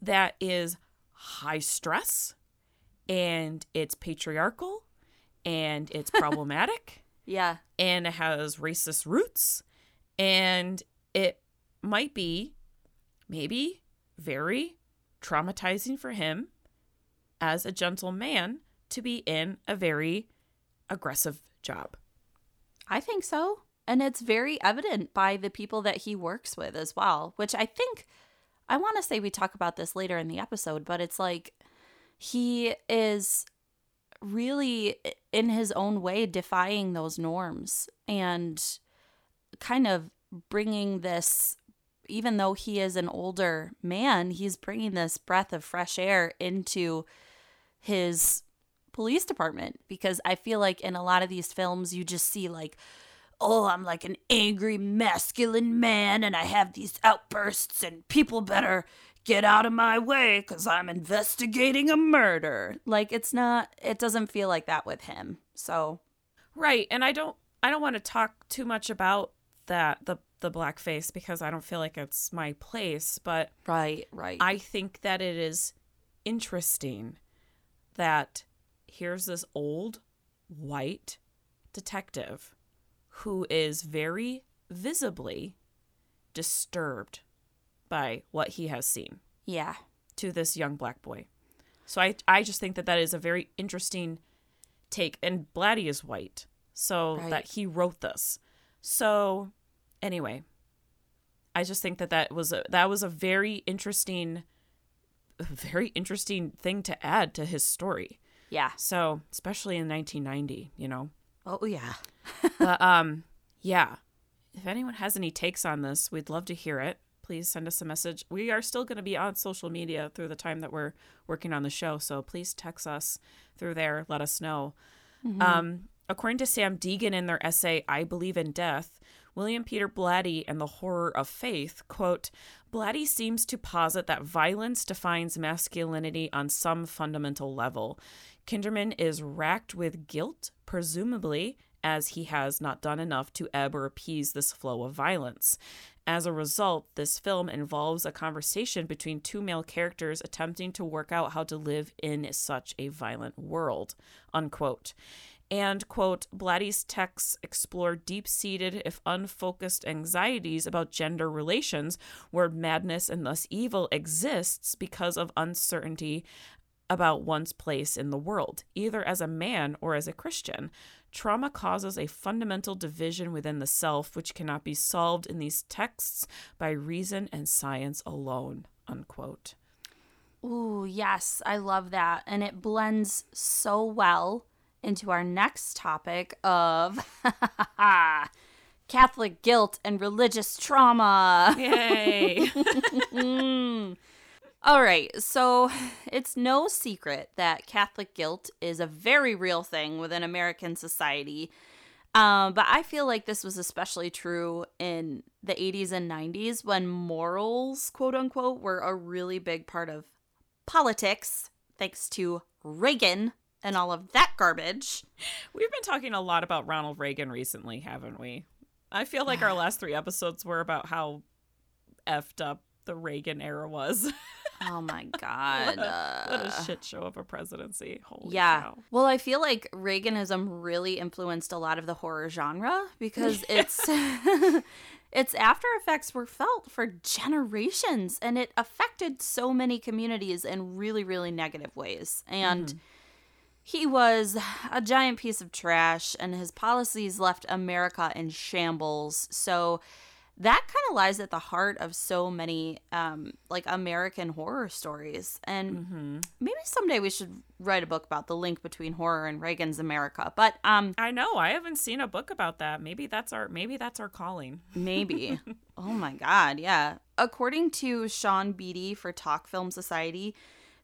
that is high stress and it's patriarchal and it's problematic Yeah. and it has racist roots and it might be maybe very traumatizing for him as a gentle man to be in a very aggressive job. I think so. And it's very evident by the people that he works with as well, which I think I want to say we talk about this later in the episode, but it's like he is really in his own way defying those norms and kind of bringing this even though he is an older man, he's bringing this breath of fresh air into his police department because I feel like in a lot of these films you just see like oh I'm like an angry masculine man and I have these outbursts and people better get out of my way cuz I'm investigating a murder. Like it's not it doesn't feel like that with him. So Right, and I don't I don't want to talk too much about that the the blackface because I don't feel like it's my place, but right, right. I think that it is interesting that here's this old white detective who is very visibly disturbed by what he has seen yeah. to this young black boy. So I I just think that that is a very interesting take and Blatty is white. So Right. that he wrote this. So anyway, I just think that that was a, that was a very interesting very interesting thing to add to his story. Yeah. So, especially in 1990, you know. Oh yeah. But um yeah, if anyone has any takes on this, we'd love to hear it. Please send us a message. We are still going to be on social media through the time that we're working on the show, so please text us through there. Let us know. Um, according to Sam Deegan in their essay "I Believe in Death," William Peter Blatty and the Horror of Faith quote: "Blatty seems to posit that violence defines masculinity on some fundamental level. Kinderman is racked with guilt, presumably." As he has not done enough to ebb or appease this flow of violence. As a result, this film involves a conversation between two male characters attempting to work out how to live in such a violent world. Unquote. And, quote, Blatty's texts explore deep seated, if unfocused, anxieties about gender relations where madness and thus evil exists because of uncertainty about one's place in the world, either as a man or as a Christian. Trauma causes a fundamental division within the self, which cannot be solved in these texts by reason and science alone. Unquote. Ooh, yes, I love that. And it blends so well into our next topic of Catholic guilt and religious trauma. Yay! All right, so it's no secret that Catholic guilt is a very real thing within American society. Um, but I feel like this was especially true in the 80s and 90s when morals, quote unquote, were a really big part of politics, thanks to Reagan and all of that garbage. We've been talking a lot about Ronald Reagan recently, haven't we? I feel like our last three episodes were about how effed up the Reagan era was. Oh my God. what a uh, shit show of a presidency. Holy Yeah. cow. Well, I feel like Reaganism really influenced a lot of the horror genre because it's its after effects were felt for generations and it affected so many communities in really really negative ways. And he was a giant piece of trash and his policies left America in shambles. So that kind of lies at the heart of so many um, like American horror stories. And maybe someday we should write a book about the link between horror and Reagan's America. But um, I know. I haven't seen a book about that. Maybe that's our maybe that's our calling. maybe. oh my God, yeah. According to Sean Beatty for Talk Film Society,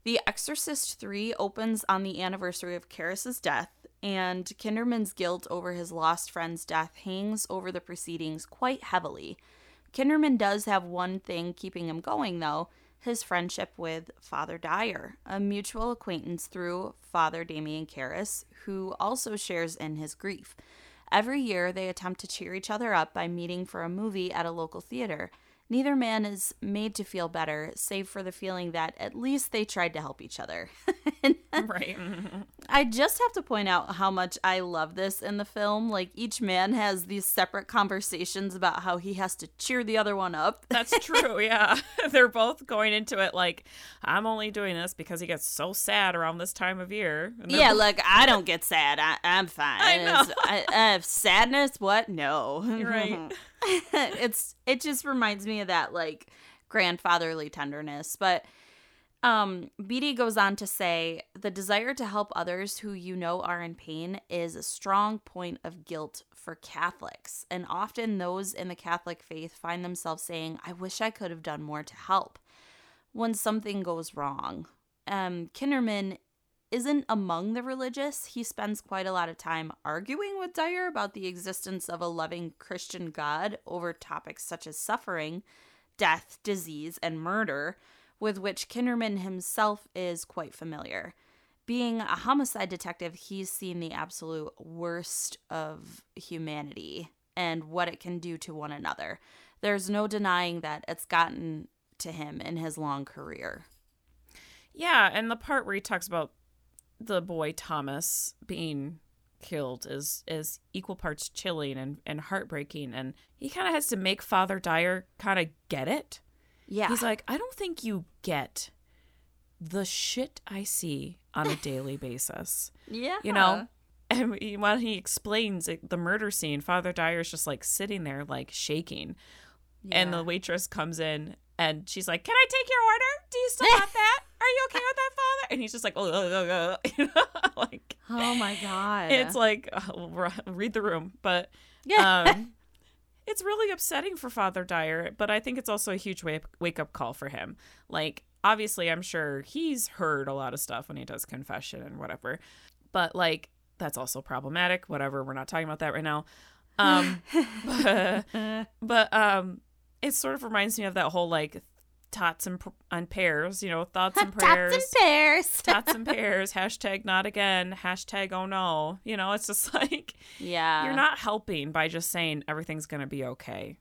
The Exorcist 3 opens on the anniversary of Karras's death, and Kinderman's guilt over his lost friend's death hangs over the proceedings quite heavily. Kinderman does have one thing keeping him going, though his friendship with Father Dyer, a mutual acquaintance through Father Damien Karras, who also shares in his grief. Every year, they attempt to cheer each other up by meeting for a movie at a local theater. Neither man is made to feel better, save for the feeling that at least they tried to help each other. right. I just have to point out how much I love this in the film. Like, each man has these separate conversations about how he has to cheer the other one up. That's true. Yeah. They're both going into it like I'm only doing this because he gets so sad around this time of year. Yeah, both- like, I don't get sad. I, I'm fine. I know. I, uh, I, sadness? What? No. You're right. it's it just reminds me of that like grandfatherly tenderness but um Beatty goes on to say the desire to help others who you know are in pain is a strong point of guilt for Catholics and often those in the Catholic faith find themselves saying I wish I could have done more to help when something goes wrong. Um Kinderman isn't among the religious. He spends quite a lot of time arguing with Dyer about the existence of a loving Christian God over topics such as suffering, death, disease, and murder, with which Kinderman himself is quite familiar. Being a homicide detective, he's seen the absolute worst of humanity and what it can do to one another. There's no denying that it's gotten to him in his long career. Yeah, and the part where he talks about the boy Thomas being killed is is equal parts chilling and, and heartbreaking and he kind of has to make Father Dyer kind of get it. Yeah. He's like, I don't think you get the shit I see on a daily basis. yeah. You know? And he- when he explains it, the murder scene, Father Dyer's just like sitting there, like shaking. And the waitress comes in and she's like, Can I take your order? Do you still want that? Are you okay with that, Father? And he's just like, Oh, oh, oh, oh," you know? like, Oh my god. it's like, uh, read the room. But Yeah. um, it's really upsetting for Father Dyer, but I think it's also a huge wake wake up call for him. Like obviously, I'm sure he's heard a lot of stuff when he does confession and whatever, but like that's also problematic. Whatever, we're not talking about that right now. Um, but, but um, it sort of reminds me of that whole like tots and, and pears, you know, thoughts and prayers. Tots and pears. tots and pears. Hashtag not again. Hashtag oh no. You know, it's just like yeah. you're not helping by just saying everything's gonna be okay.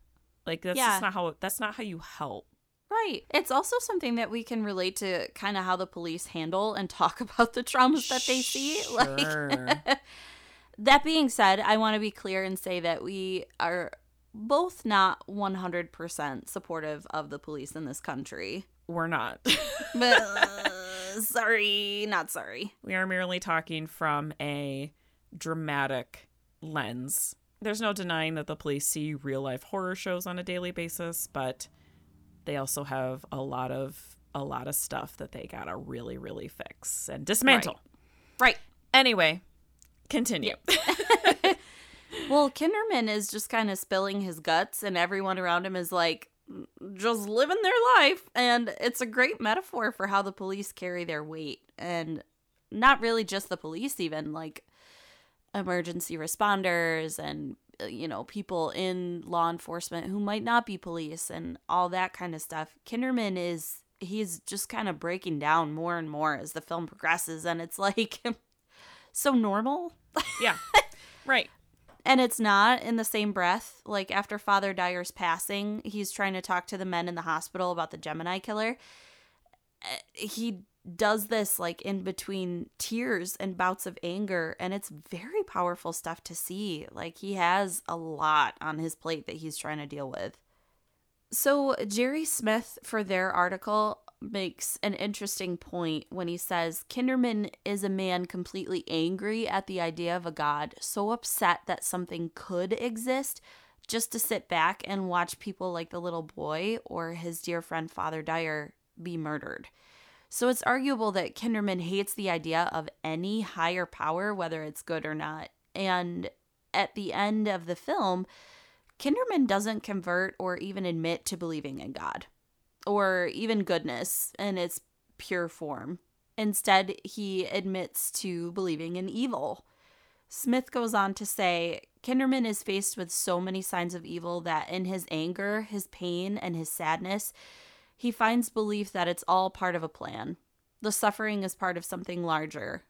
Like that's Yeah. just not how that's not how you help. Right. It's also something that we can relate to kind of how the police handle and talk about the traumas that they see. Like that being said, I want to be clear and say that we are both not 100% supportive of the police in this country. We're not. But uh, sorry, not sorry. we are merely talking from a dramatic lens. There's no denying that the police see real life horror shows on a daily basis, but they also have a lot of a lot of stuff that they gotta really, really fix and dismantle. Right. Anyway, continue. Well, Kinderman is just kind of spilling his guts, and everyone around him is like, just living their life. And it's a great metaphor for how the police carry their weight. And not really just the police, even like emergency responders and, uh, you know, people in law enforcement who might not be police and all that kind of stuff. Kinderman is, he's just kind of breaking down more and more as the film progresses. And it's like so normal. yeah. Right. And it's not in the same breath. Like after Father Dyer's passing, he's trying to talk to the men in the hospital about the Gemini killer. Uh, He does this like in between tears and bouts of anger, and it's very powerful stuff to see. Like he has a lot on his plate that he's trying to deal with. So, Jerry Smith, for their article, makes an interesting point when he says Kinderman is a man completely angry at the idea of a God, so upset that something could exist just to sit back and watch people like the little boy or his dear friend Father Dyer be murdered. So it's arguable that Kinderman hates the idea of any higher power, whether it's good or not. And at the end of the film, Kinderman doesn't convert or even admit to believing in God or even goodness in its pure form. Instead, he admits to believing in evil. Smith goes on to say Kinderman is faced with so many signs of evil that in his anger, his pain, and his sadness, he finds belief that it's all part of a plan. The suffering is part of something larger.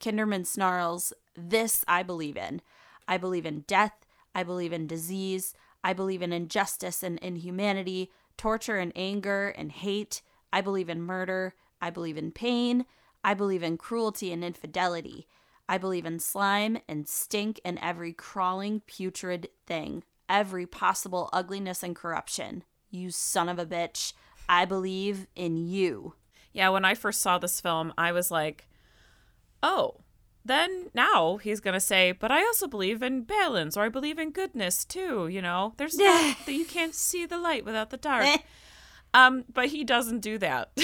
Kinderman snarls, This I believe in. I believe in death. I believe in disease. I believe in injustice and inhumanity, torture and anger and hate. I believe in murder. I believe in pain. I believe in cruelty and infidelity. I believe in slime and stink and every crawling, putrid thing, every possible ugliness and corruption. You son of a bitch. I believe in you. Yeah, when I first saw this film, I was like, oh, then now he's going to say, but I also believe in balance or I believe in goodness too, you know? There's that you can't see the light without the dark. um, but he doesn't do that.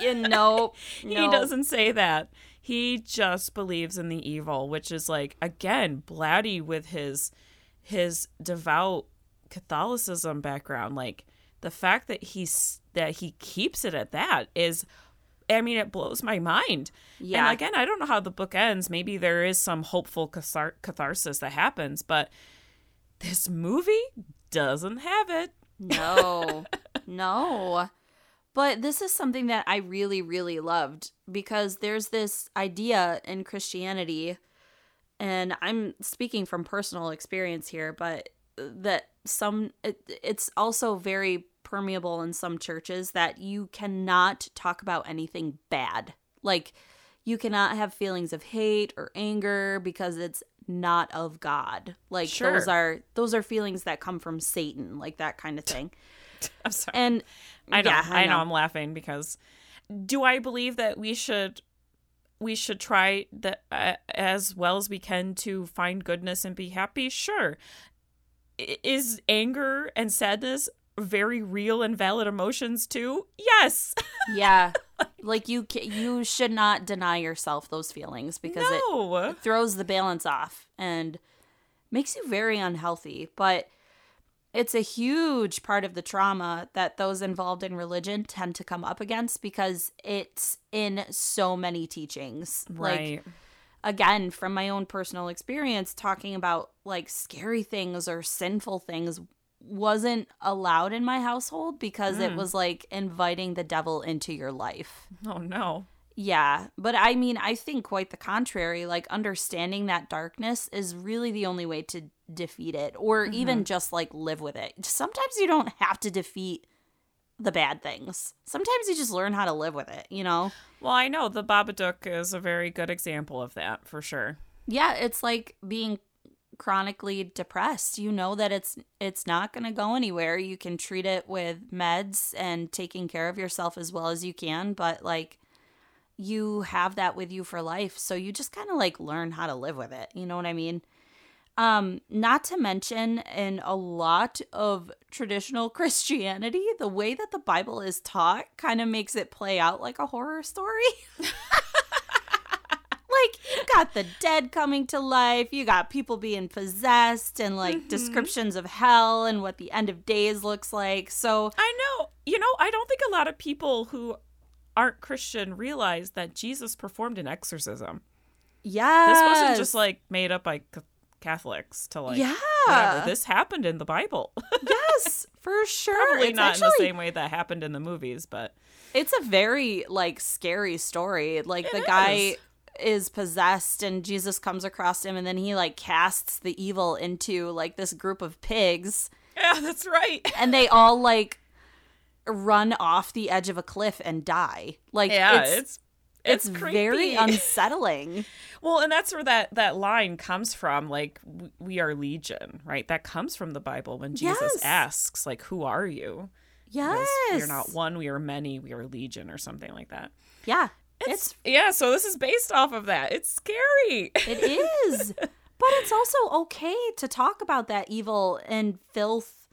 You know, he no. doesn't say that. He just believes in the evil, which is like again, Blatty with his his devout Catholicism background, like the fact that he's that he keeps it at that is I mean, it blows my mind. Yeah. And again, I don't know how the book ends. Maybe there is some hopeful cathar- catharsis that happens, but this movie doesn't have it. No, no. But this is something that I really, really loved because there's this idea in Christianity, and I'm speaking from personal experience here, but that some, it, it's also very permeable in some churches that you cannot talk about anything bad. Like, you cannot have feelings of hate or anger because it's not of God. Like Sure. those are those are feelings that come from Satan, like that kind of thing. I'm sorry. And I know, yeah, I know. I'm laughing because do I believe that we should we should try that uh, as well as we can to find goodness and be happy? Sure. Is anger and sadness very real and valid emotions too? Yes. Yeah. like you you should not deny yourself those feelings because no. it throws the balance off and makes you very unhealthy. But it's a huge part of the trauma that those involved in religion tend to come up against because it's in so many teachings. Right. Like again, from my own personal experience talking about like scary things or sinful things wasn't allowed in my household because it mm. was like inviting the devil into your life. oh no. Yeah, but I mean, I think quite the contrary. Like, understanding that darkness is really the only way to defeat it, or mm-hmm. even just like live with it. Sometimes you don't have to defeat the bad things, sometimes you just learn how to live with it, you know? Well, I know the Babadook is a very good example of that for sure. Yeah, it's like being chronically depressed. You know that it's it's not going to go anywhere. You can treat it with meds and taking care of yourself as well as you can, but like you have that with you for life. So you just kind of like learn how to live with it. You know what I mean? Um, not to mention in a lot of traditional Christianity, the way that the Bible is taught kind of makes it play out like a horror story. like you got the dead coming to life, you got people being possessed and like mm-hmm. descriptions of hell and what the end of days looks like. So I know. You know, I don't think a lot of people who aren't Christian realize that Jesus performed an exorcism. yeah. This wasn't just like made up by c- Catholics to like Yeah. whatever. This happened in the Bible. yes, for sure. Probably it's not actually, in the same way that happened in the movies, but It's a very like scary story. Like the It guy is. Is possessed and Jesus comes across him and then he like casts the evil into like this group of pigs yeah, that's right. and they all like run off the edge of a cliff and die. Like Yeah, it's it's it's, it's, very unsettling. well, and that's where that that line comes from. Like we are legion, right? That comes from the Bible when Jesus Yes. asks, like, "Who are you?" yes. We are not one. We are many. We are legion, or something like that. Yeah. It's, It's yeah. So this is based off of that. It's scary. It is. but it's also okay to talk about that evil and filth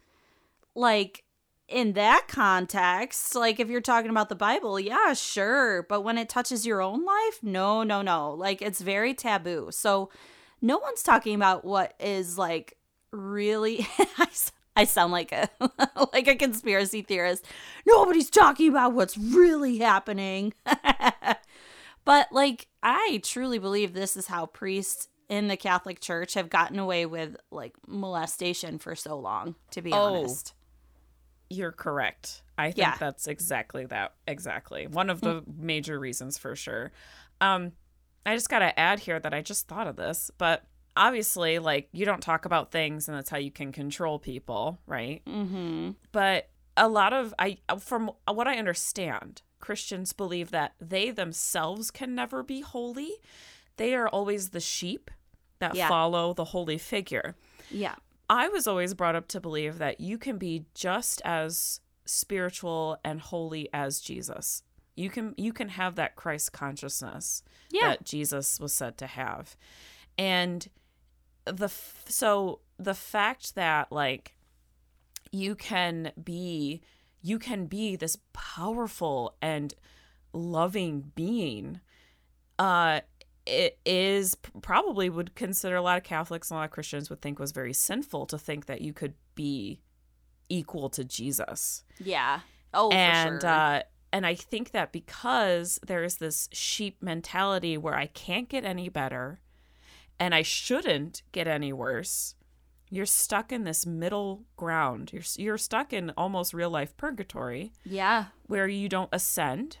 like in that context. Like if you're talking about the Bible, yeah, sure, but when it touches your own life, no, no, no. Like it's very taboo. So no one's talking about what is like really I I sound like a like a conspiracy theorist. Nobody's talking about what's really happening. But like I truly believe this is how priests in the Catholic Church have gotten away with like molestation for so long, to be Oh. honest. You're correct. I think Yeah. that's exactly that. Exactly. One of the major reasons for sure. Um, I just got to add here that I just thought of this, but obviously, like, you don't talk about things and that's how you can control people, right? Mm-hmm. But a lot of, I, from what I understand, Christians believe that they themselves can never be holy. They are always the sheep that Yeah. follow the holy figure. Yeah. I was always brought up to believe that you can be just as spiritual and holy as Jesus. You can you can have that Christ consciousness Yeah. that Jesus was said to have. And the f- so the fact that like you can be you can be this powerful and loving being uh it is probably would consider a lot of Catholics and a lot of Christians would think was very sinful to think that you could be equal to Jesus. Yeah. Oh, and for sure. uh and I think that because there's this sheep mentality where I can't get any better and I shouldn't get any worse, you're stuck in this middle ground. You're you're stuck in almost real life purgatory yeah. where you don't ascend,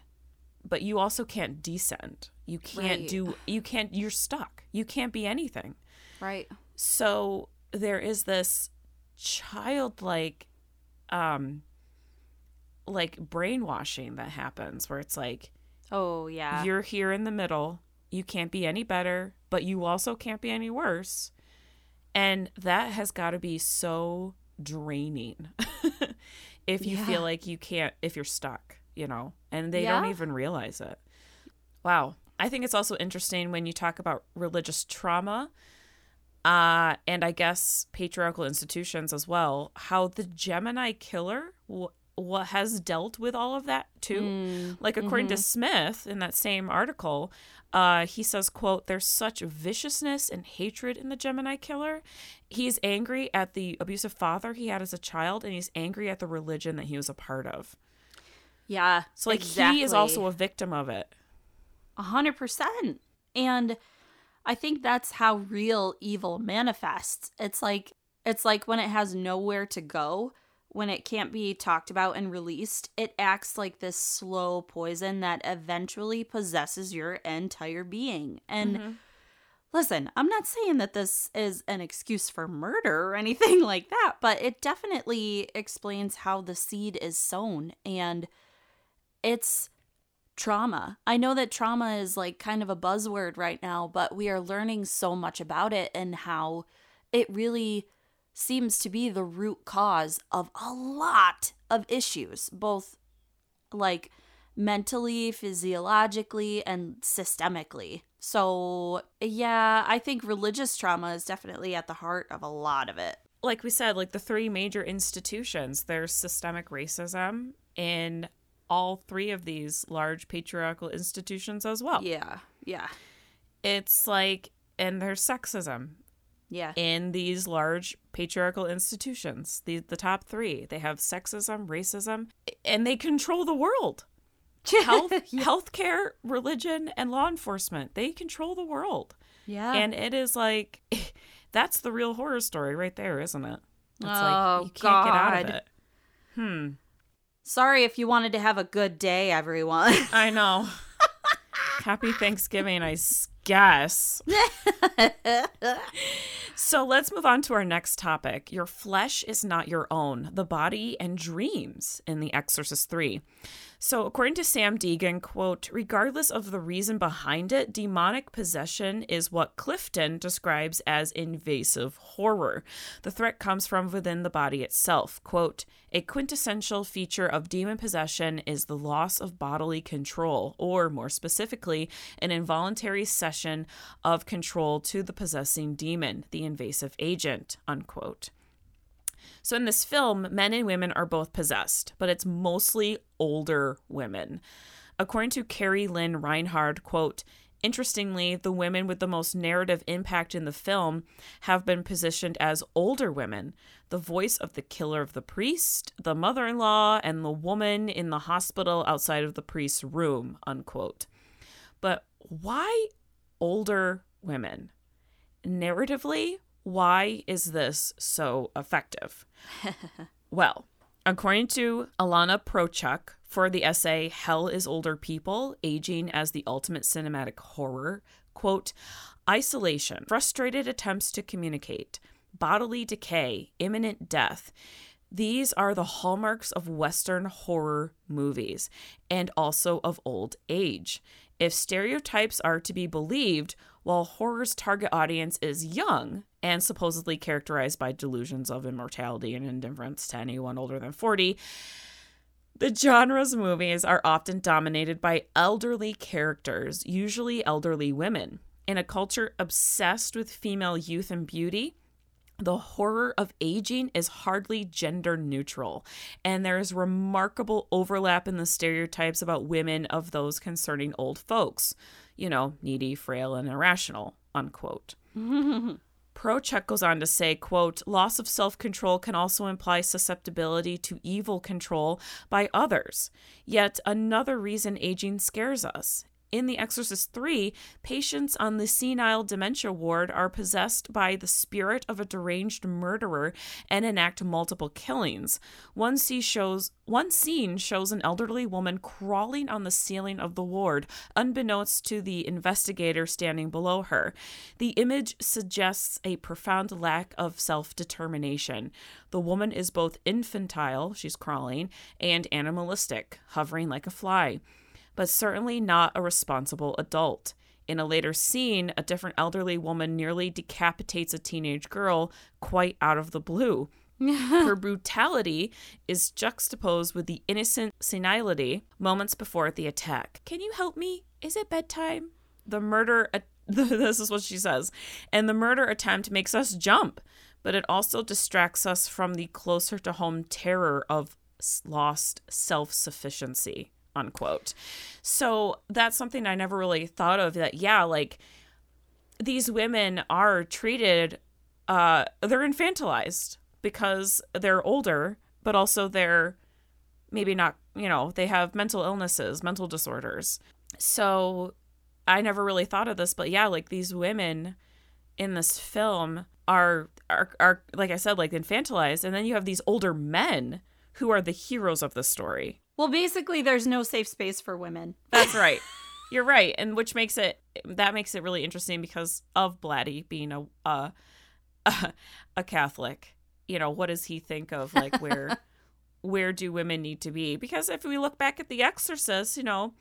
but you also can't descend. You can't Right. do you can't you're stuck. You can't be anything. Right. So there is this childlike um like brainwashing that happens where it's like Oh, yeah. you're here in the middle. You can't be any better, but you also can't be any worse. And that has got to be so draining if you Yeah. feel like you can't, if you're stuck, you know, and they Yeah. don't even realize it. Wow. I think it's also interesting when you talk about religious trauma uh, and I guess patriarchal institutions as well, how the Gemini killer has dealt with all of that too. like according to Smith in that same article, uh, he says, "quote There's such viciousness and hatred in the Gemini killer. He's angry at the abusive father he had as a child, and he's angry at the religion that he was a part of. Yeah. So like he is also a victim of it. A hundred percent. And I think that's how real evil manifests. It's like it's like when it has nowhere to go, when it can't be talked about and released, it acts like this slow poison that eventually possesses your entire being. And mm-hmm. listen, I'm not saying that this is an excuse for murder or anything like that, but it definitely explains how the seed is sown and it's trauma. I know that trauma is like kind of a buzzword right now, but we are learning so much about it and how it really seems to be the root cause of a lot of issues, both like mentally, physiologically, and systemically. So, yeah, I think religious trauma is definitely at the heart of a lot of it. Like we said, like the three major institutions, there's systemic racism in all three of these large patriarchal institutions as well. Yeah, yeah, It's like, and there's sexism yeah. in these large patriarchal institutions. The the top three, they have sexism, racism, and they control the world. Health, healthcare, religion, and law enforcement. They control the world. yeah. And it is like that's the real horror story right there, isn't it? It's Oh, like you can't get out of God. it. Hmm. Sorry if you wanted to have a good day, everyone. I know. Happy Thanksgiving, I guess. so let's move on to our next topic. Your flesh is not your own, the body and dreams in The Exorcist 3. So, according to Sam Deegan, quote, regardless of the reason behind it, demonic possession is what Clifton describes as invasive horror. The threat comes from within the body itself. Quote, a quintessential feature of demon possession is the loss of bodily control, or more specifically, an involuntary cession of control to the possessing demon, the invasive agent, unquote. So in this film, men and women are both possessed, but it's mostly older women. According to Carrie Lynn Reinhard, quote, Interestingly, the women with the most narrative impact in the film have been positioned as older women. The voice of the killer of the priest, the mother in law, and the woman in the hospital outside of the priest's room, unquote. But why older women? Narratively, why is this so effective? well, according to Alana Prochuk for the essay Hell is Older People Aging as the Ultimate Cinematic Horror, quote, isolation, frustrated attempts to communicate, bodily decay, imminent death. These are the hallmarks of Western horror movies and also of old age. If stereotypes are to be believed, while horror's target audience is young and supposedly characterized by delusions of immortality and indifference to anyone older than 40, the genre's movies are often dominated by elderly characters, usually elderly women. In a culture obsessed with female youth and beauty, the horror of aging is hardly gender neutral, and there is remarkable overlap in the stereotypes about women of those concerning old folks. You know, needy, frail, and irrational, unquote. Prochuk goes on to say, quote, loss of self-control can also imply susceptibility to evil control by others. Yet another reason aging scares us. In The Exorcist 3, patients on the senile dementia ward are possessed by the spirit of a deranged murderer and enact multiple killings. One scene shows one scene shows an elderly woman crawling on the ceiling of the ward, unbeknownst to the investigator standing below her. The image suggests a profound lack of self determination. The woman is both infantile, she's crawling, and animalistic, hovering like a fly but certainly not a responsible adult. In a later scene, a different elderly woman nearly decapitates a teenage girl quite out of the blue. Her brutality is juxtaposed with the innocent senility moments before the attack. Can you help me? Is it bedtime? The murder, this is what she says, and the murder attempt makes us jump, but it also distracts us from the closer to home terror of lost self sufficiency, unquote. So that's something I never really thought of that, yeah, like these women are treated, uh, they're infantilized because they're older, but also they're maybe not, you know, they have mental illnesses, mental disorders. So I never really thought of this, but yeah, like these women in this film are are are like I said, like infantilized, and then you have these older men who are the heroes of the story. Well, basically, there's no safe space for women. That's right. You're right, and which makes it that makes it really interesting because of Blatty being a a, a, a Catholic. You know, what does he think of like where where do women need to be? Because if we look back at The Exorcist, you know,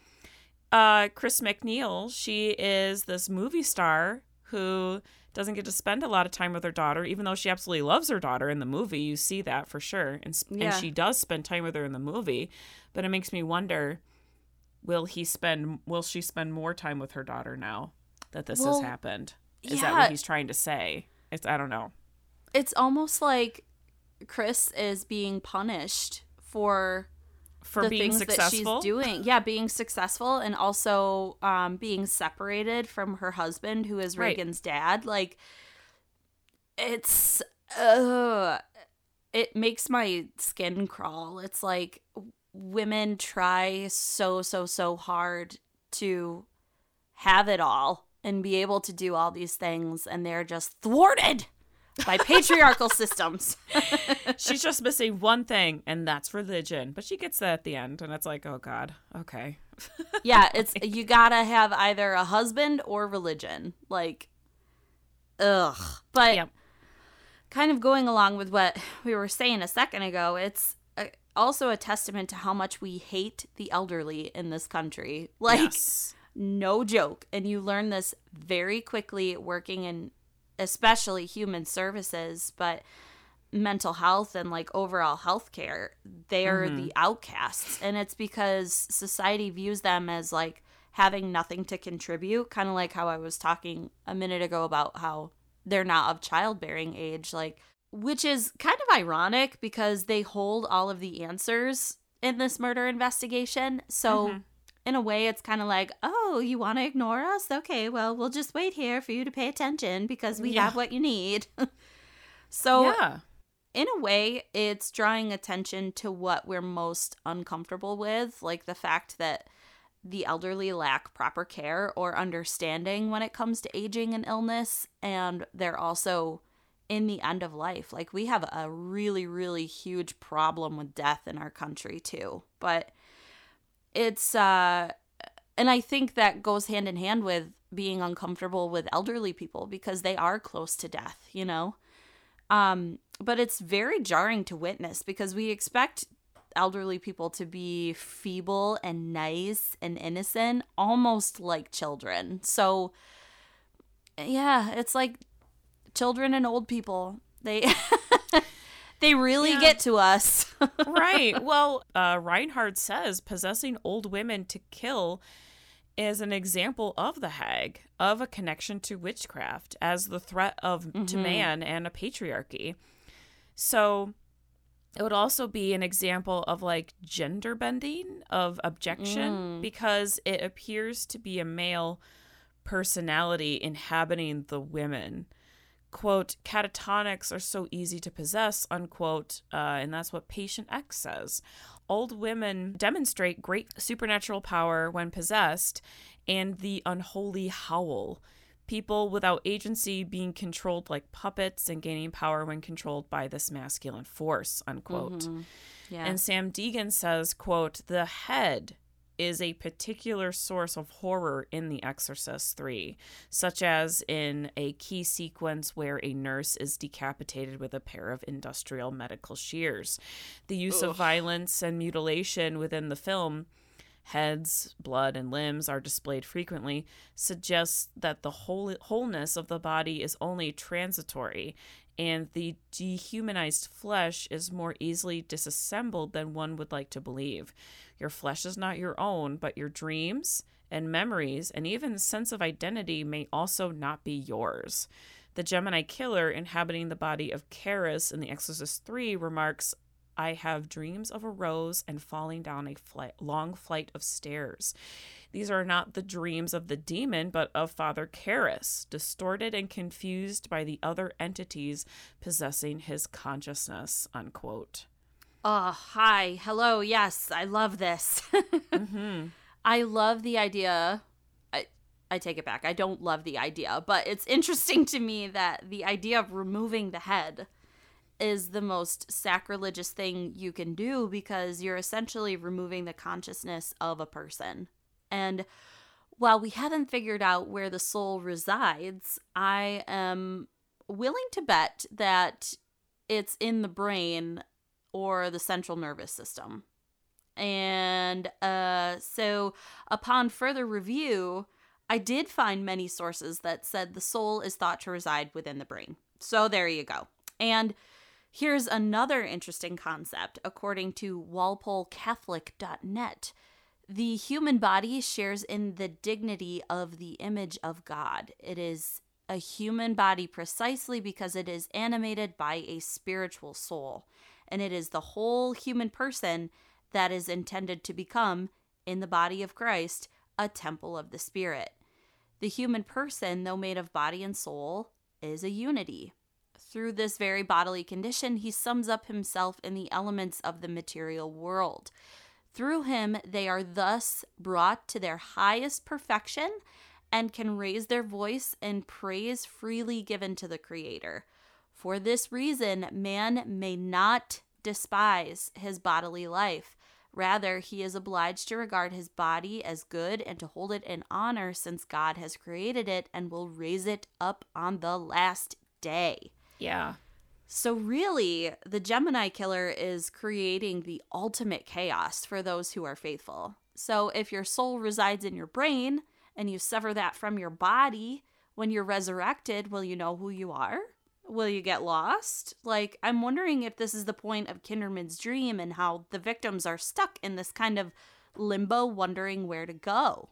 uh, Chris MacNeil, she is this movie star who doesn't get to spend a lot of time with her daughter, even though she absolutely loves her daughter in the movie. You see that for sure, and Yeah. and she does spend time with her in the movie. But it makes me wonder: Will he spend? Will she spend more time with her daughter now that this Well, has happened? Is that what he's trying to say? It's I don't know. It's almost like Chris is being punished for For the being things successful, that she's doing. Yeah, being successful and also um, being separated from her husband, who is Right. Regan's dad. Like, it's uh, it makes my skin crawl. It's like women try so so so hard to have it all and be able to do all these things, and they're just thwarted by patriarchal systems. she's just missing one thing, and that's religion. But she gets that at the end, and it's like, oh god, okay. yeah, it's you gotta have either a husband or religion. Like, ugh. But Yep. kind of going along with what we were saying a second ago, it's also a testament to how much we hate the elderly in this country. Like, yes. no joke. And you learn this very quickly working in especially human services, but mental health and like overall health care, they're mm-hmm. the outcasts. And it's because society views them as like having nothing to contribute, kind of like how I was talking a minute ago about how they're not of childbearing age, like which is kind of ironic because they hold all of the answers in this murder investigation. So mm-hmm. In a way it's kind of like oh you want to ignore us okay well we'll just wait here for you to pay attention because we Yeah. have what you need so yeah. in a way it's drawing attention to what we're most uncomfortable with like the fact that the elderly lack proper care or understanding when it comes to aging and illness and they're also in the end of life like we have a really really huge problem with death in our country too but it's uh and i think that goes hand in hand with being uncomfortable with elderly people because they are close to death you know? Um but it's very jarring to witness because we expect elderly people to be feeble and nice and innocent almost like children. So yeah it's like children and old people. They they really Yeah. get to us right. Well, uh, Reinhard says possessing old women to kill is an example of the hag, of a connection to witchcraft as the threat of to man and a patriarchy. So it would also be an example of like gender bending of objection because it appears to be a male personality inhabiting the women quote catatonics are so easy to possess unquote uh, and that's what patient x says. Old women demonstrate great supernatural power when possessed and the unholy howl. People without agency being controlled like puppets and gaining power when controlled by this masculine force unquote. Yeah. And Sam Deegan says, quote, the head is a particular source of horror in The Exorcist 3, such as in a key sequence where a nurse is decapitated with a pair of industrial medical shears. The use of violence and mutilation within the film heads, blood, and limbs are displayed frequently, suggests that the whole, wholeness of the body is only transitory, and the dehumanized flesh is more easily disassembled than one would like to believe. Your flesh is not your own, but your dreams and memories and even sense of identity may also not be yours. The Gemini killer inhabiting the body of Karras in The Exorcist 3 remarks I have dreams of a rose and falling down a long flight of stairs. These are not the dreams of the demon, but of Father Karras, distorted and confused by the other entities possessing his consciousness. Unquote. Oh, hi. Hello. Yes, I love this. hmm I love the idea. I, I take it back. I don't love the idea, but it's interesting to me that the idea of removing the head is the most sacrilegious thing you can do because you're essentially removing the consciousness of a person. And while we haven't figured out where the soul resides, I am willing to bet that it's in the brain or the central nervous system. And uh, so, upon further review, I did find many sources that said the soul is thought to reside within the brain. So, there you go. And here's another interesting concept according to walpolecatholic.net. The human body shares in the dignity of the image of God. It is a human body precisely because it is animated by a spiritual soul, and it is the whole human person that is intended to become, in the body of Christ, a temple of the Spirit. The human person, though made of body and soul, is a unity. Through this very bodily condition, he sums up himself in the elements of the material world. Through him, they are thus brought to their highest perfection and can raise their voice in praise freely given to the Creator. For this reason, man may not despise his bodily life. Rather, he is obliged to regard his body as good and to hold it in honor, since God has created it and will raise it up on the last day. Yeah. So, really, the Gemini killer is creating the ultimate chaos for those who are faithful. So, if your soul resides in your brain and you sever that from your body, when you're resurrected, will you know who you are? Will you get lost? Like, I'm wondering if this is the point of Kinderman's dream and how the victims are stuck in this kind of limbo, wondering where to go.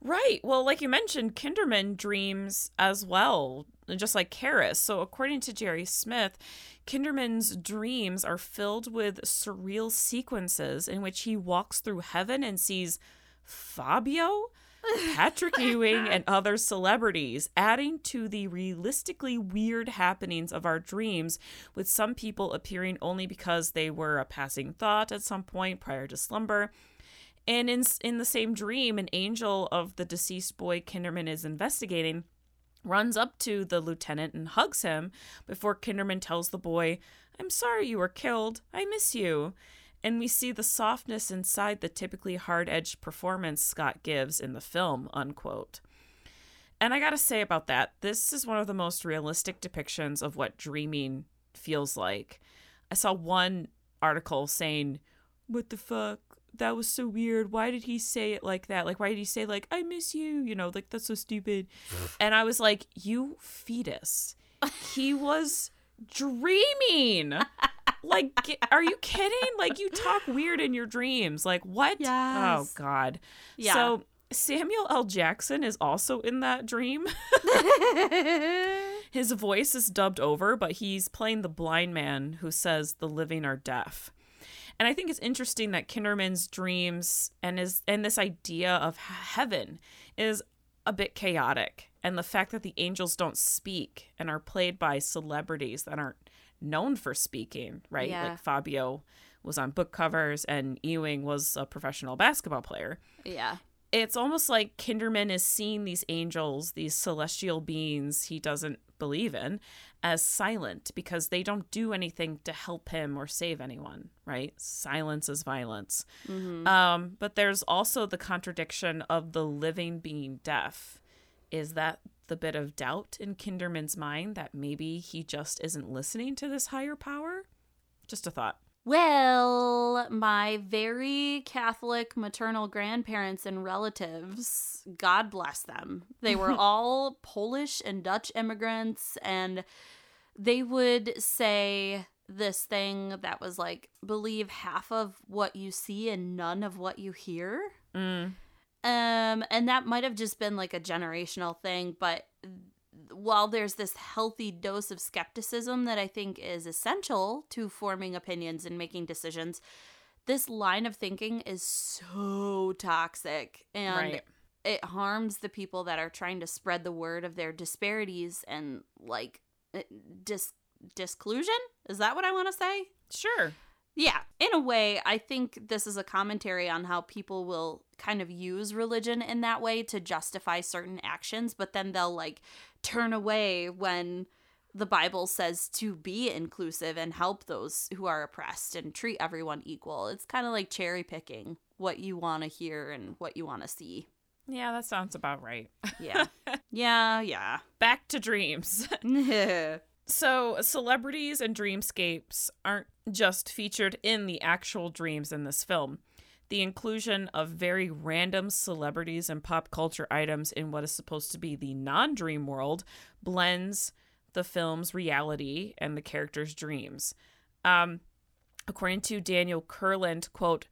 Right. Well, like you mentioned, Kinderman dreams as well, just like Karras. So, according to Jerry Smith, Kinderman's dreams are filled with surreal sequences in which he walks through heaven and sees Fabio, Patrick Ewing, and other celebrities, adding to the realistically weird happenings of our dreams, with some people appearing only because they were a passing thought at some point prior to slumber. And in in the same dream, an angel of the deceased boy Kinderman is investigating runs up to the lieutenant and hugs him before Kinderman tells the boy, "I'm sorry you were killed. I miss you." And we see the softness inside the typically hard-edged performance Scott gives in the film, unquote. And I got to say about that, this is one of the most realistic depictions of what dreaming feels like. I saw one article saying, "What the fuck? That was so weird. Why did he say it like that? Like, why did he say, like, I miss you? You know, like, that's so stupid. and I was like, you fetus. He was dreaming. like, are you kidding? Like, you talk weird in your dreams. Like, what? Oh, yes. Oh, God. Yeah. So, Samuel L. Jackson is also in that dream. His voice is dubbed over, but he's playing the blind man who says the living are deaf. And I think it's interesting that Kinderman's dreams and his and this idea of heaven is a bit chaotic. And the fact that the angels don't speak and are played by celebrities that aren't known for speaking, right? Yeah. Like Fabio was on book covers and Ewing was a professional basketball player. yeah. It's almost like Kinderman is seeing these angels, these celestial beings he doesn't believe in, as silent because they don't do anything to help him or save anyone, right? Silence is violence. Mm-hmm. Um, but there's also the contradiction of the living being deaf. Is that the bit of doubt in Kinderman's mind that maybe he just isn't listening to this higher power? Just a thought. Well, my very Catholic maternal grandparents and relatives, God bless them, they were all Polish and Dutch immigrants, and they would say this thing that was like, believe half of what you see and none of what you hear. Mm. Um, and that might have just been like a generational thing, but while there's this healthy dose of skepticism that I think is essential to forming opinions and making decisions, this line of thinking is so toxic and Right. it harms the people that are trying to spread the word of their disparities and like Uh, dis disclusion. Is that what I want to say? Sure. Yeah, in a way, I think this is a commentary on how people will kind of use religion in that way to justify certain actions, but then they'll like turn away when the Bible says to be inclusive and help those who are oppressed and treat everyone equal. It's kind of like cherry picking what you want to hear and what you want to see. Yeah, that sounds about right. Yeah. yeah, yeah. Back to dreams. So, celebrities and dreamscapes aren't just featured in the actual dreams in this film. The inclusion of very random celebrities and pop culture items in what is supposed to be the non dream world blends the film's reality and the characters' dreams. Um, according to Daniel Kurland, quote,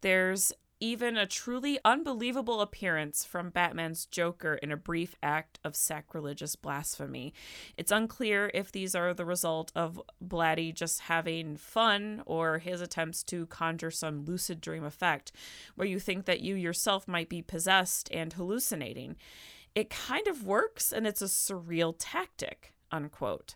there's even a truly unbelievable appearance from Batman's Joker in a brief act of sacrilegious blasphemy. It's unclear if these are the result of Blatty just having fun or his attempts to conjure some lucid dream effect, where you think that you yourself might be possessed and hallucinating. It kind of works, and it's a surreal tactic, unquote.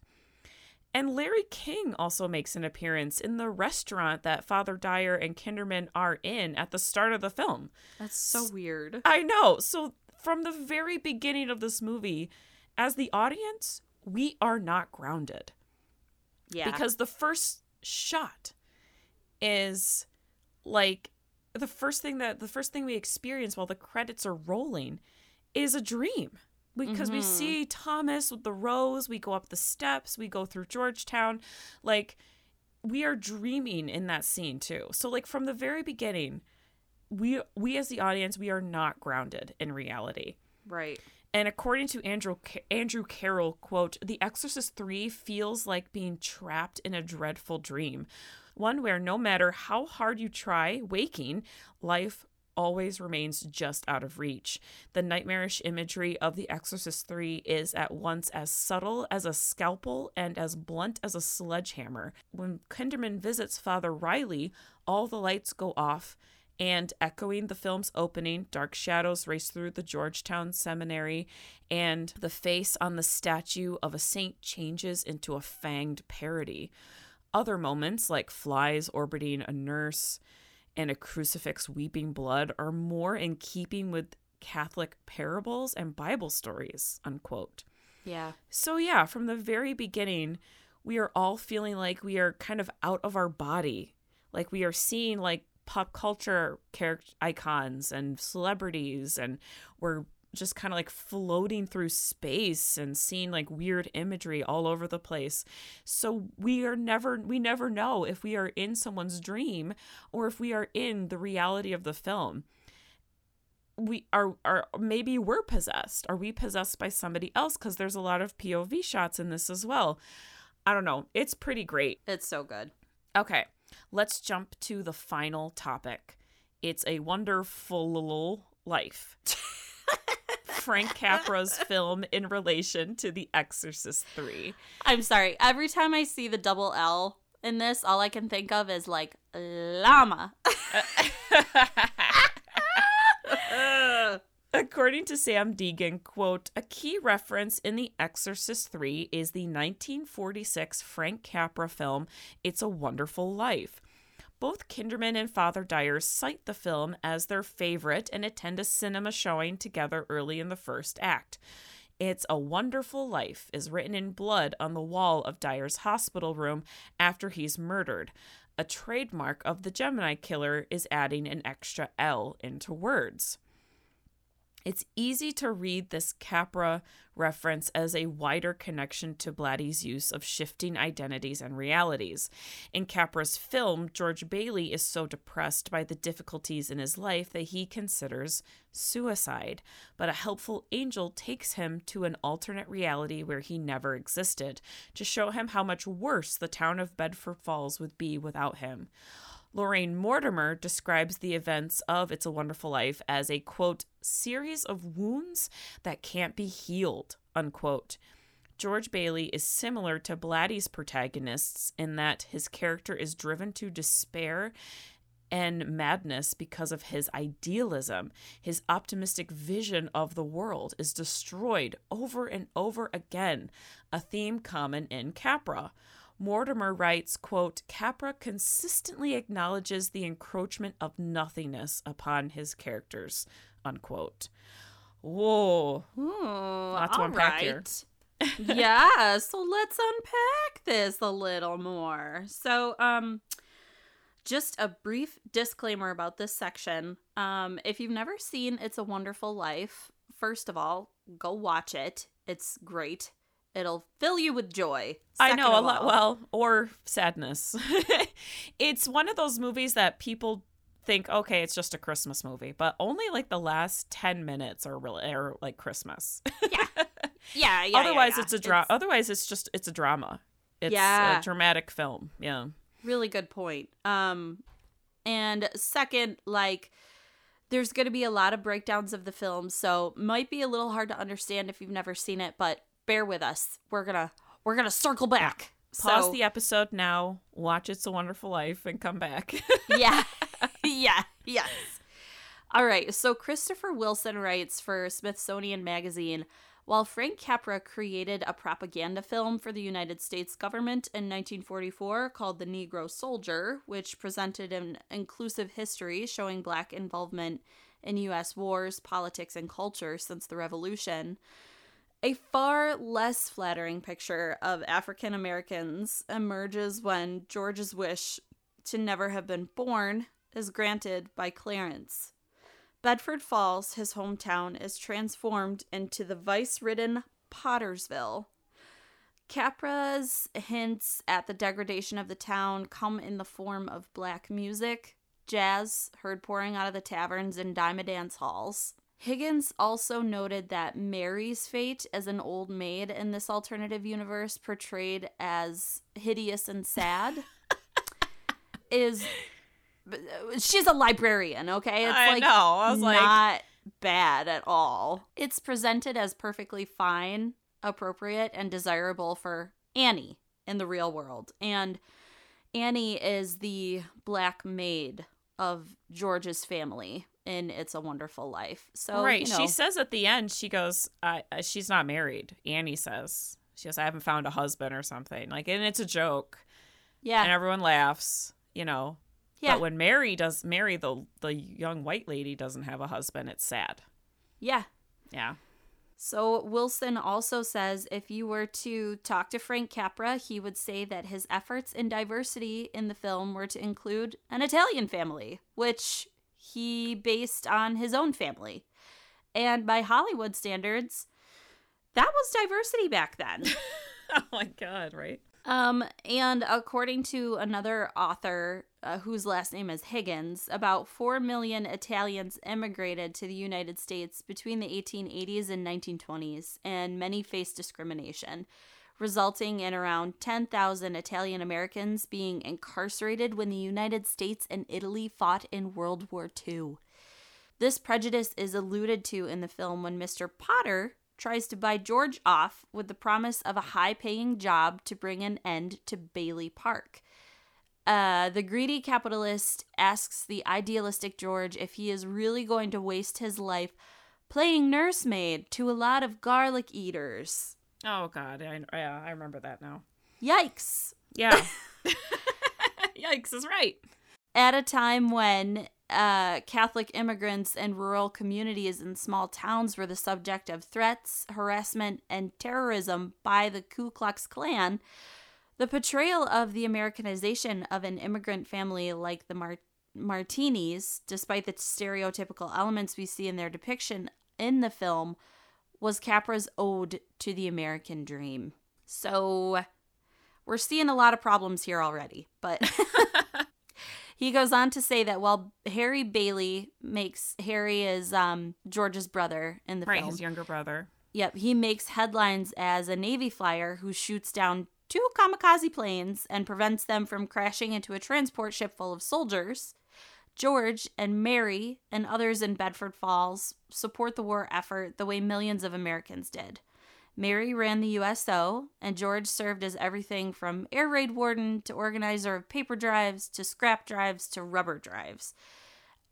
And Larry King also makes an appearance in the restaurant that Father Dyer and Kinderman are in at the start of the film. That's so weird. I know. So, from the very beginning of this movie, as the audience, we are not grounded. Yeah. Because the first shot is like the first thing that the first thing we experience while the credits are rolling is a dream because we mm-hmm. see Thomas with the rose, we go up the steps, we go through Georgetown, like we are dreaming in that scene too. So like from the very beginning, we we as the audience, we are not grounded in reality. right. And according to Andrew Andrew Carroll, quote, "The Exorcist 3 feels like being trapped in a dreadful dream, one where no matter how hard you try waking, life always remains just out of reach. The nightmarish imagery of The Exorcist 3 is at once as subtle as a scalpel and as blunt as a sledgehammer. When Kinderman visits Father Riley, all the lights go off." And echoing the film's opening, dark shadows race through the Georgetown Seminary, and the face on the statue of a saint changes into a fanged parody. Other moments, like flies orbiting a nurse and a crucifix weeping blood, are more in keeping with Catholic parables and Bible stories. Unquote. Yeah. So, yeah, from the very beginning, we are all feeling like we are kind of out of our body. Like we are seeing like pop culture character icons and celebrities, and we're just kind of like floating through space and seeing like weird imagery all over the place. So we are never we never know if we are in someone's dream or if we are in the reality of the film. We are are maybe we're possessed. Are we possessed by somebody else? Because there's a lot of pov shots in this as well. I don't know. It's pretty great. It's so good. okay let's jump to the final topic. It's a wonderful life frank capra's film in relation to the exorcist 3 I'm sorry. Every time I see the double L in this, all I can think of is like llama. According to Sam Deegan, quote, a key reference in The Exorcist 3 is the 1946 Frank Capra film It's a Wonderful Life. Both Kinderman and Father Dyer cite the film as their favorite and attend a cinema showing together early in the first act. It's a Wonderful Life is written in blood on the wall of Dyer's hospital room after he's murdered. A trademark of the Gemini killer is adding an extra L into words. It's easy to read this Capra reference as a wider connection to Blatty's use of shifting identities and realities. In Capra's film, George Bailey is so depressed by the difficulties in his life that he considers suicide, but a helpful angel takes him to an alternate reality where he never existed to show him how much worse the town of Bedford Falls would be without him. Lorraine Mortimer describes the events of It's a Wonderful Life as a quote, series of wounds that can't be healed, unquote. George Bailey is similar to Blatty's protagonists in that his character is driven to despair and madness because of his idealism. His optimistic vision of the world is destroyed over and over again, a theme common in Capra. Mortimer writes, quote, Capra consistently acknowledges the encroachment of nothingness upon his characters, unquote. Whoa. Ooh, Lots to unpack here. yeah, so let's unpack this a little more. So, um, just a brief disclaimer about this section. Um, if you've never seen It's a Wonderful Life, first of all, go watch it. It's great. It'll fill you with joy. I know a lot. Well, or sadness. it's one of those movies that people think, okay, it's just a Christmas movie, but only like the last ten minutes are really are like Christmas. yeah, yeah, yeah. otherwise, yeah. it's a drama. Otherwise, it's just it's a drama. It's Yeah. a dramatic film. Yeah. really good point. Um, and second, like, there's going to be a lot of breakdowns of the film, so might be a little hard to understand if you've never seen it, but bear with us. We're gonna we're gonna circle back. Pause So- the episode now. Watch It's a Wonderful Life and come back. yeah. yeah. Yes. All right. So Christopher Wilson writes for Smithsonian Magazine while Frank Capra created a propaganda film for the United States government in 1944 called The Negro Soldier, which presented an inclusive history showing black involvement in U.S. wars, politics, and culture since the Revolution, a far less flattering picture of African Americans emerges when George's wish to never have been born is granted by Clarence. Bedford Falls, his hometown, is transformed into the vice ridden Pottersville. Capra's hints at the degradation of the town come in the form of black music, jazz heard pouring out of the taverns and dime dance halls. Higgins also noted that Mary's fate as an old maid in this alternative universe, portrayed as hideous and sad, is she's a librarian, okay? It's I like know. I was like- not bad at all. It's presented as perfectly fine, appropriate, and desirable for Annie in the real world. And Annie is the black maid of George's family in It's a Wonderful Life. So right. you know, She says at the end, she goes, uh, she's not married. Annie says, she goes, I haven't found a husband or something. Like, and it's a joke. yeah, And everyone laughs, you know. yeah, But when Mary does, Mary, the, the young white lady, doesn't have a husband, it's sad. yeah. Yeah. So Wilson also says if you were to talk to Frank Capra, he would say that his efforts in diversity in the film were to include an Italian family, which he based on his own family. And by Hollywood standards, that was diversity back then. oh my God, right? Um, and according to another author uh, whose last name is Higgins, about 4 million Italians immigrated to the United States between the 1880s and 1920s, and many faced discrimination, resulting in around 10,000 Italian Americans being incarcerated when the United States and Italy fought in World War II. This prejudice is alluded to in the film when Mr. Potter tries to buy George off with the promise of a high paying job to bring an end to Bailey Park. Uh, the greedy capitalist asks the idealistic George if he is really going to waste his life playing nursemaid to a lot of garlic eaters. Oh God, I, yeah, I remember that now. Yikes. Yeah. Yikes is right. At a time when uh, Catholic immigrants and rural communities in small towns were the subject of threats, harassment, and terrorism by the Ku Klux Klan, the portrayal of the Americanization of an immigrant family like the Mar- Martinis, despite the stereotypical elements we see in their depiction in the film, was Capra's ode to the American dream. So we're seeing a lot of problems here already, but he goes on to say that while Harry Bailey makes Harry is um, George's brother in the Right, film, his younger brother. Yep, he makes headlines as a Navy flyer who shoots down two kamikaze planes and prevents them from crashing into a transport ship full of soldiers. George and Mary and others in Bedford Falls support the war effort the way millions of Americans did. Mary ran the USO, and George served as everything from air raid warden to organizer of paper drives to scrap drives to rubber drives.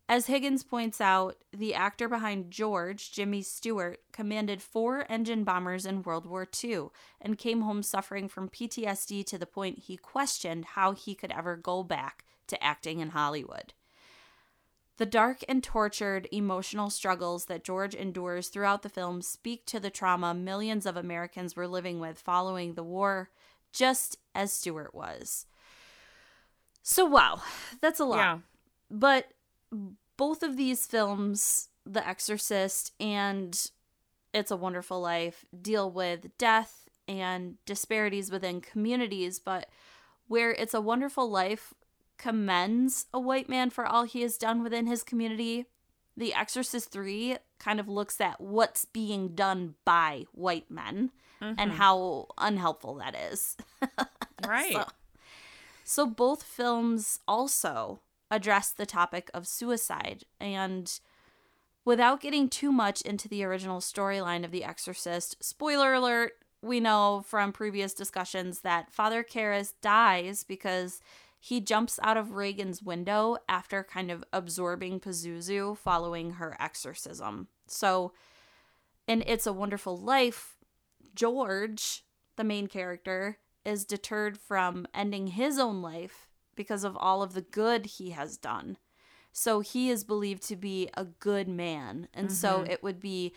As Higgins points out, the actor behind George, Jimmy Stewart, commanded four engine bombers in World War II and came home suffering from PTSD to the point he questioned how he could ever go back to acting in Hollywood. The dark and tortured emotional struggles that George endures throughout the film speak to the trauma millions of Americans were living with following the war, just as Stewart was. So, wow, that's a lot. Yeah. But both of these films, The Exorcist and It's a Wonderful Life, deal with death and disparities within communities, but where It's a Wonderful Life commends a white man for all he has done within his community, The Exorcist 3 kind of looks at what's being done by white men and mm-hmm. how unhelpful that is. Right. So, so both films also address the topic of suicide and without getting too much into the original storyline of The Exorcist, spoiler alert, we know from previous discussions that Father Karras dies because he jumps out of Regan's window after kind of absorbing Pazuzu following her exorcism. So in It's a Wonderful Life, George, the main character, is deterred from ending his own life because of all of the good he has done. So he is believed to be a good man. And so mm-hmm. it would be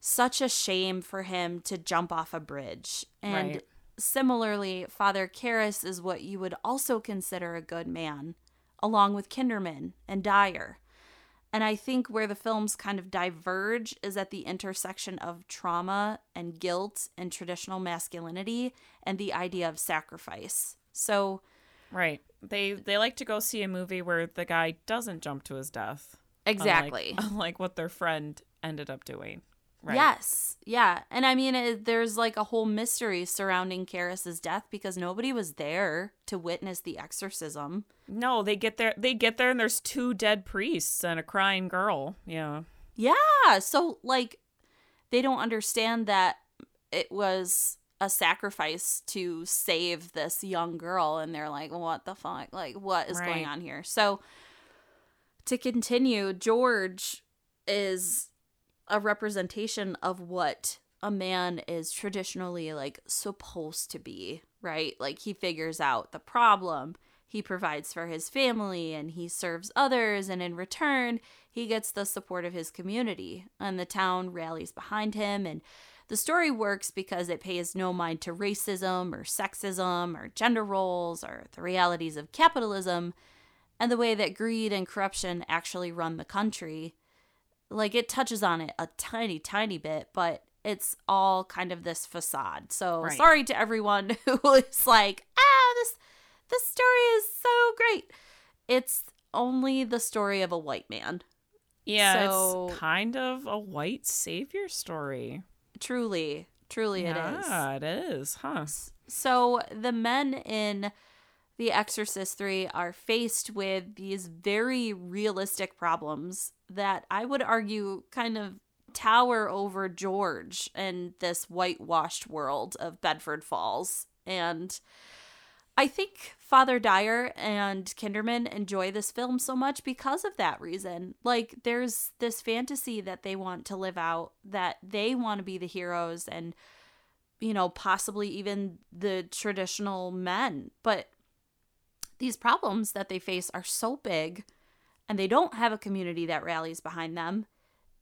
such a shame for him to jump off a bridge. And Right. Similarly, Father Karras is what you would also consider a good man, along with Kinderman and Dyer. And I think where the films kind of diverge is at the intersection of trauma and guilt and traditional masculinity and the idea of sacrifice. So, Right. They they like to go see a movie where the guy doesn't jump to his death. unlike- exactly. Unlike, what their friend ended up doing. Right. Yes. Yeah. And I mean, it, there's like a whole mystery surrounding Karras's death because nobody was there to witness the exorcism. No, they get there they get there and there's two dead priests and a crying girl. Yeah. Yeah. So, like, they don't understand that it was a sacrifice to save this young girl. And they're like, what the fuck? Like, what is going on here? So, to continue, George is a representation of what a man is traditionally like supposed to be, right? Like he figures out the problem, he provides for his family, and he serves others, and in return, he gets the support of his community, and the town rallies behind him. And the story works because it pays no mind to racism or sexism or gender roles or the realities of capitalism and the way that greed and corruption actually run the country. Like it touches on it a tiny, tiny bit, but it's all kind of this facade. So Right. sorry to everyone who is like, ah, this this story is so great. It's only the story of a white man. Yeah, So- it's kind of a white savior story. Truly, truly it is. yeah, it is, huh? So the men in The Exorcist 3 are faced with these very realistic problems that I would argue kind of tower over George and this whitewashed world of Bedford Falls. And I think Father Dyer and Kinderman enjoy this film so much because of that reason. Like, there's this fantasy that they want to live out, that they want to be the heroes and you know, possibly even the traditional men. But these problems that they face are so big and they don't have a community that rallies behind them.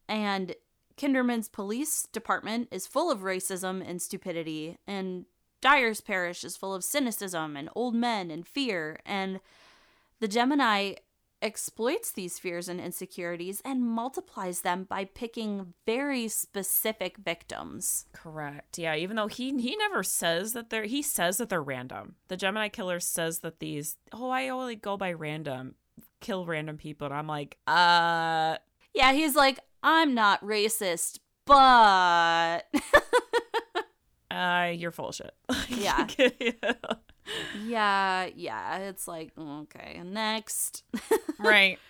And Kinderman's police department is full of racism and stupidity, and Dyer's parish is full of cynicism and old men and fear. And the Gemini exploits these fears and insecurities and multiplies them by picking very specific victims. Correct. Yeah, even though he he never says that they're he says that they're random. The Gemini killer says that these oh I only go by random, kill random people. And I'm like, uh Yeah, he's like, I'm not racist, but uh you're full of shit. Yeah. yeah. Yeah, yeah, it's like, mm, okay, next. Right.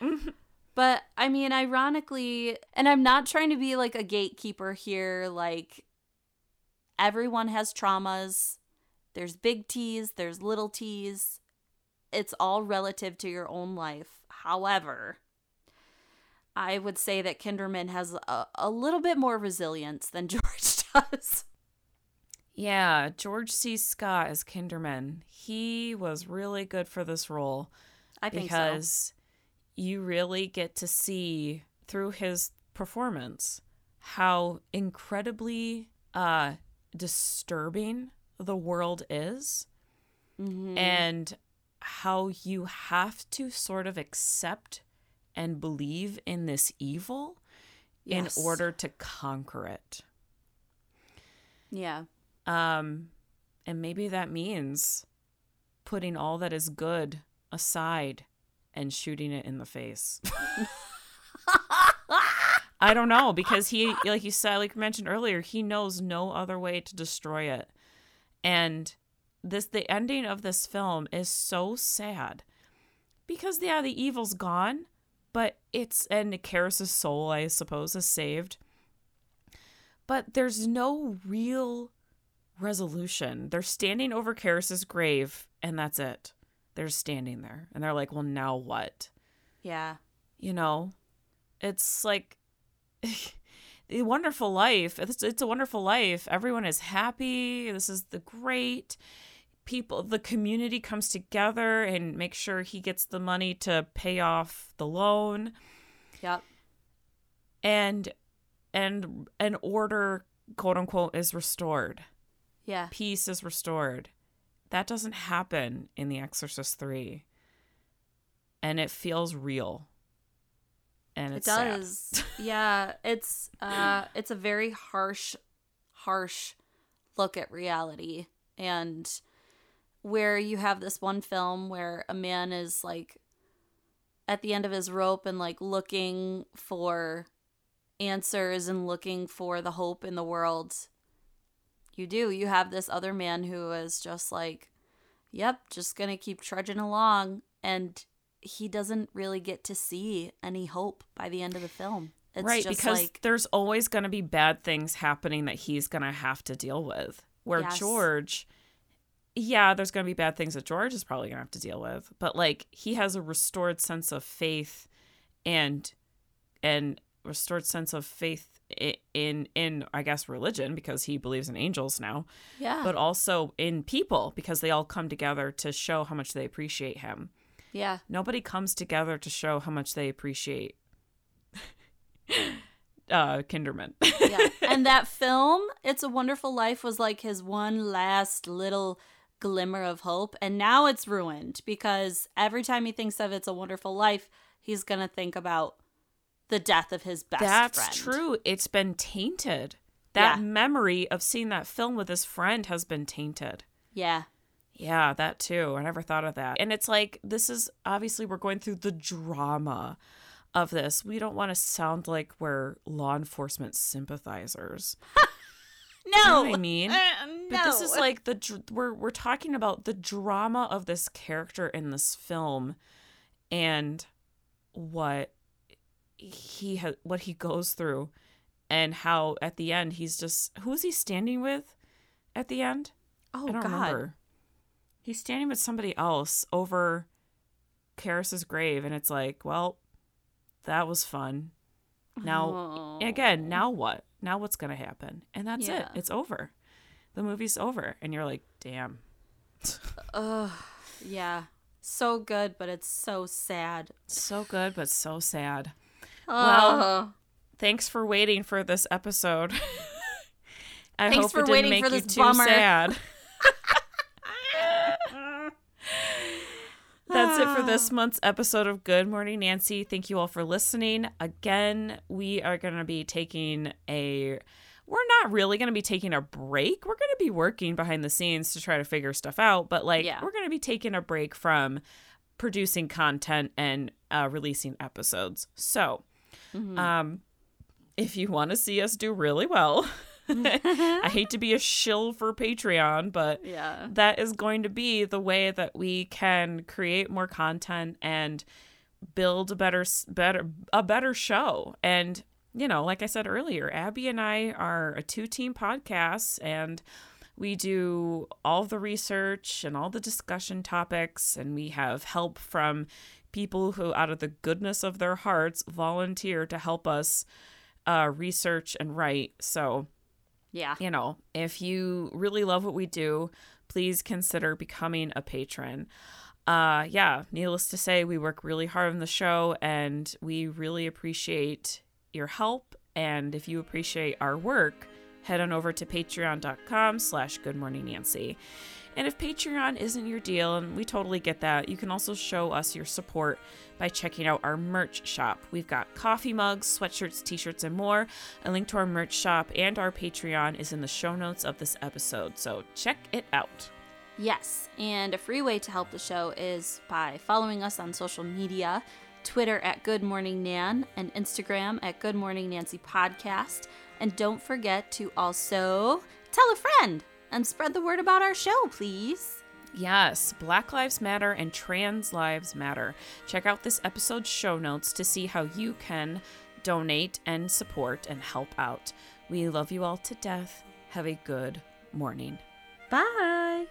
But I mean, ironically, and I'm not trying to be like a gatekeeper here, like everyone has traumas. There's big T's, there's little T's. It's all relative to your own life. However, I would say that Kinderman has a, a little bit more resilience than George does. Yeah, George C. Scott as Kinderman. He was really good for this role. I think because so. you really get to see through his performance how incredibly uh disturbing the world is Mhm. and how you have to sort of accept and believe in this evil Yes. in order to conquer it. Yeah. Um, and maybe that means putting all that is good aside and shooting it in the face. I don't know because he, like you said, like mentioned earlier, he knows no other way to destroy it. And this, the ending of this film is so sad because yeah, the evil's gone, but it's and Karras's soul, I suppose, is saved. But there's no real resolution. They're standing over Karras's grave, and that's it. They're standing there, and they're like, "Well, now what?" Yeah. You know, it's like the wonderful life. It's, it's a wonderful life. Everyone is happy. This is the great people. The community comes together and make sure he gets the money to pay off the loan Yep. and and an order quote unquote is restored Yeah. peace is restored that doesn't happen in the exorcist 3 and it feels real and It does. yeah, it's uh it's a very harsh harsh look at reality and where you have this one film where a man is like at the end of his rope and like looking for answers and looking for the hope in the world. You do. You have this other man who is just like, yep, just gonna keep trudging along. And he doesn't really get to see any hope by the end of the film. It's right because like, there's always going to be bad things happening that he's going to have to deal with where Yes. george yeah there's going to be bad things that george is probably going to have to deal with but like he has a restored sense of faith and and restored sense of faith in in i guess religion because he believes in angels now yeah. but also in people because they all come together to show how much they appreciate him yeah. nobody comes together to show how much they appreciate uh kinderman yeah. And that film, It's a Wonderful Life, was like his one last little glimmer of hope. And now it's ruined because every time he thinks of It's a Wonderful Life, he's going to think about the death of his best friend. That's friend. true. It's been tainted. That Yeah. memory of seeing that film with his friend has been tainted. Yeah. Yeah, that too. I never thought of that. And it's like, this is obviously we're going through the drama of this. We don't want to sound like we're law enforcement sympathizers. No. You know what I mean? Uh, But this is like the dr- we're we're talking about the drama of this character in this film and what he has what he goes through and how at the end he's just who's he standing with at the end? oh, I don't God. remember. He's standing with somebody else over Karras's grave and it's like, well, that was fun. Now Oh. again, now what? Now what's to happen? And that's it. It's over. The movie's over. And you're like, damn. Ugh. Yeah. So good, but it's so sad. So good, but so sad. Oh. Thanks for waiting for this episode. I Thanks hope for it didn't waiting make for you this too bummer. sad. That's it for this month's episode of Good Morning Nancy. Thank you all for listening. Again, we are going to be taking a we're not really going to be taking a break. We're going to be working behind the scenes to try to figure stuff out, but like Yeah. we're going to be taking a break from producing content and uh, releasing episodes. So, Mm-hmm. um, if you want to see us do really well, I hate to be a shill for Patreon, but Yeah. that is going to be the way that we can create more content and build a better better a better show and you know, like I said earlier, Abby and I are a two team podcast and we do all the research and all the discussion topics, and we have help from people who, out of the goodness of their hearts, volunteer to help us uh, research and write. So, yeah, you know, if you really love what we do, please consider becoming a patron. Uh, yeah, needless to say, we work really hard on the show and we really appreciate your help. And if you appreciate our work, head on over to patreon.com slash goodmorningnancy. And if Patreon isn't your deal, and we totally get that, you can also show us your support by checking out our merch shop. We've got coffee mugs, sweatshirts, t shirts, and more. A link to our merch shop and our Patreon is in the show notes of this episode, so check it out. Yes, and a free way to help the show is by following us on social media Twitter at Good Morning Nan and Instagram at Good Morning Nancy Podcast. And don't forget to also tell a friend and spread the word about our show, please. Yes, Black Lives Matter and Trans Lives Matter. Check out this episode's show notes to see how you can donate and support and help out. We love you all to death. Have a good morning. Bye.